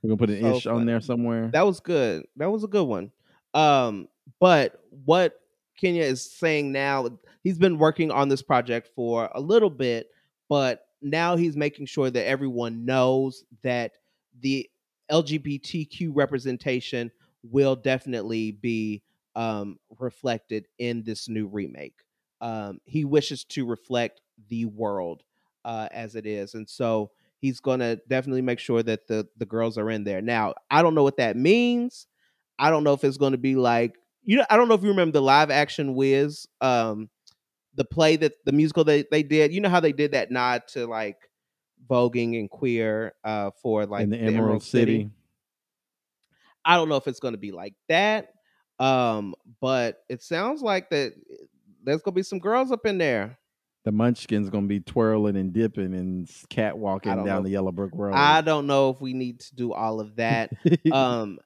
We're going to put an So ish on there somewhere. That was good. That was a good one. Um, but what Kenya is saying now, he's been working on this project for a little bit, but now he's making sure that everyone knows that the LGBTQ representation will definitely be um, reflected in this new remake. Um, he wishes to reflect the world uh, as it is, and so he's going to definitely make sure that the the girls are in there. Now, I don't know what that means. I don't know if it's going to be like you know. I don't know if you remember the live action Wiz, um, the play that the musical they they did. You know how they did that nod to like voguing and queer uh, for like in the Emerald, City. I don't know if it's going to be like that, um, but it sounds like that there's going to be some girls up in there. The Munchkins to be twirling and dipping and catwalking down know. the Yellow Brick Road. I don't know if we need to do all of that. [laughs] um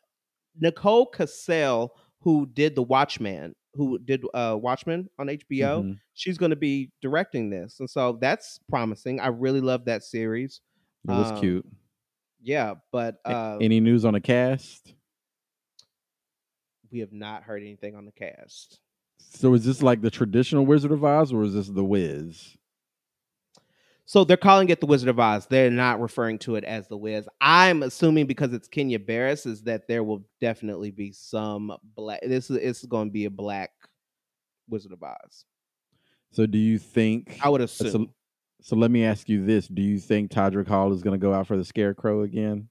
Nicole Kassell, who did the Watchman, who did uh Watchmen on HBO, Mhm. she's to be directing this, and so that's promising. I really love that series. It was um, cute. Yeah, but uh, Any news on the cast? we have not heard anything on the cast. So is this like the traditional Wizard of Oz or is this the Wiz? So they're calling it the Wizard of Oz. They're not referring to it as the Wiz. I'm assuming because it's Kenya Barris is that there will definitely be some black. This is it's going to be a black Wizard of Oz. So do you think I would uh, so, assume. so let me ask you this. Do you think Todrick Hall is going to go out for the Scarecrow again?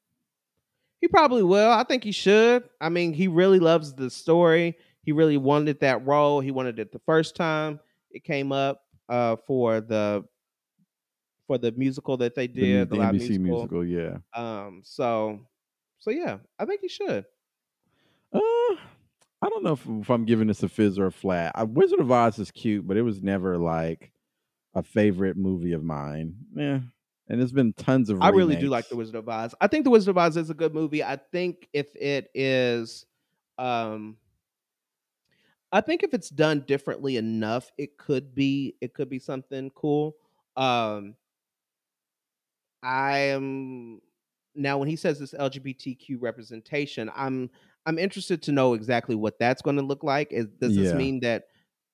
He probably will. I think he should. I mean, he really loves the story. He really wanted that role. He wanted it the first time it came up uh, for the for the musical that they did, the, the live NBC musical. musical, yeah. Um, so so yeah, I think he should. Uh, I don't know if, if I'm giving this a fizz or a flat. I, Wizard of Oz is cute, but it was never like a favorite movie of mine. Yeah, and there's been tons of. I really do like the Wizard of Oz. I think the Wizard of Oz is a good movie. I think if it is, um, I think if it's done differently enough, it could be it could be something cool. Um, I am now when he says this LGBTQ representation, I'm I'm interested to know exactly what that's going to look like. Is does this mean that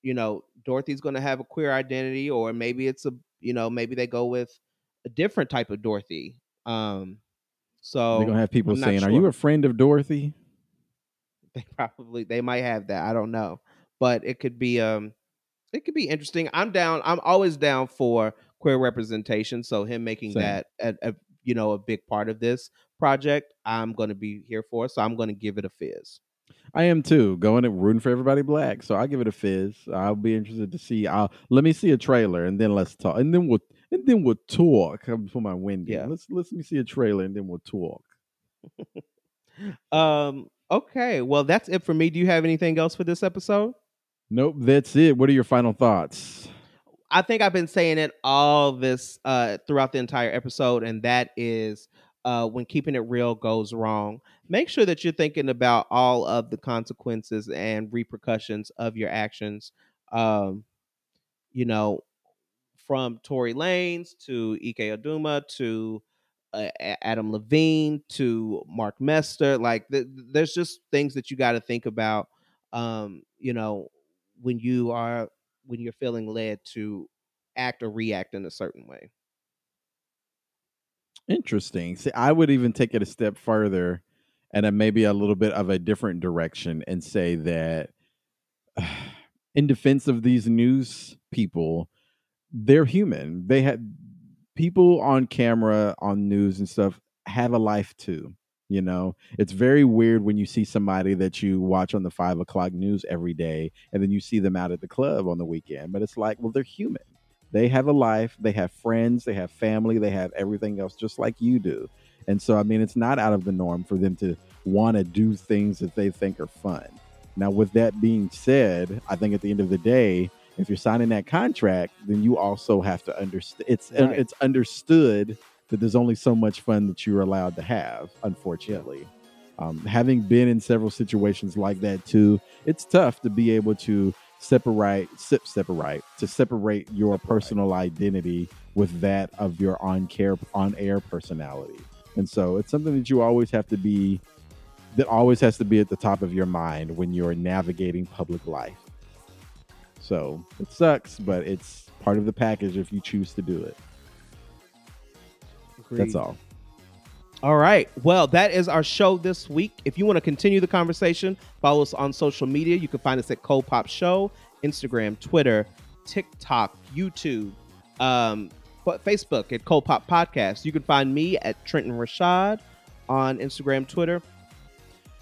you know Dorothy's going to have a queer identity, or maybe it's a you know maybe they go with a different type of Dorothy? Um, so They're gonna have people saying, "Are you a friend of Dorothy?" they probably they might have that. I don't know, but it could be um it could be interesting. I'm down. I'm always down for queer representation. So him making Same. that a, a you know a big part of this project, I'm going to be here for. So I'm going to give it a fizz. I am too. Going and rooting for everybody black. So I'll give it a fizz. I'll be interested to see. I'll let me see a trailer and then let's talk. And then we'll and then we'll talk. I'm for my Wendy. Yeah. Let's let's me see a trailer and then we'll talk. [laughs] Um. Okay. Well, that's it for me. Do you have anything else for this episode? Nope, that's it. What are your final thoughts? I think I've been saying it all this uh throughout the entire episode, and that is uh when keeping it real goes wrong. Make sure that you're thinking about all of the consequences and repercussions of your actions. Um, you know, from Tory Lanez to Ime Udoka to uh, Adam Levine to Mark Mester. Like, th- there's just things that you got to think about. Um, you know, when you are when you're feeling led to act or react in a certain way. Interesting. See, I would even take it a step further and then maybe a little bit of a different direction and say that [sighs] in defense of these news people, they're human. They had people on camera, on news and stuff have a life too. You know, it's very weird when you see somebody that you watch on the five o'clock news every day and then you see them out at the club on the weekend. But it's like, well, they're human. They have a life, they have friends, they have family, they have everything else just like you do. And so, I mean, it's not out of the norm for them to want to do things that they think are fun. Now, with that being said, I think at the end of the day, if you're signing that contract, then you also have to understand it's Right. it's understood that there's only so much fun that you're allowed to have. Unfortunately, um, having been in several situations like that too, it's tough to be able to separate, sip, separate, to separate your personal identity with that of your on care, on air personality. And so it's something that you always have to be, that always has to be at the top of your mind when you're navigating public life. So it sucks, but it's part of the package if you choose to do it. That's all. All right. Well, that is our show this week. If you want to continue the conversation, follow us on social media. You can find us at Cold Pop Show, Instagram, Twitter, TikTok, YouTube, um, but Facebook at Cold Pop Podcast. You can find me at Trenton Rashad on Instagram, Twitter.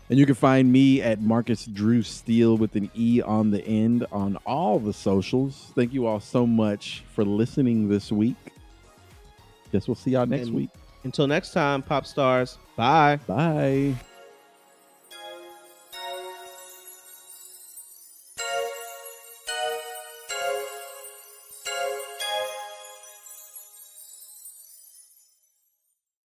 And you can find me at Marcus Drew Steele with an E on the end on all the socials. Thank you all so much for listening this week. Guess we'll see y'all next And- week. Until next time, pop stars. Bye. Bye.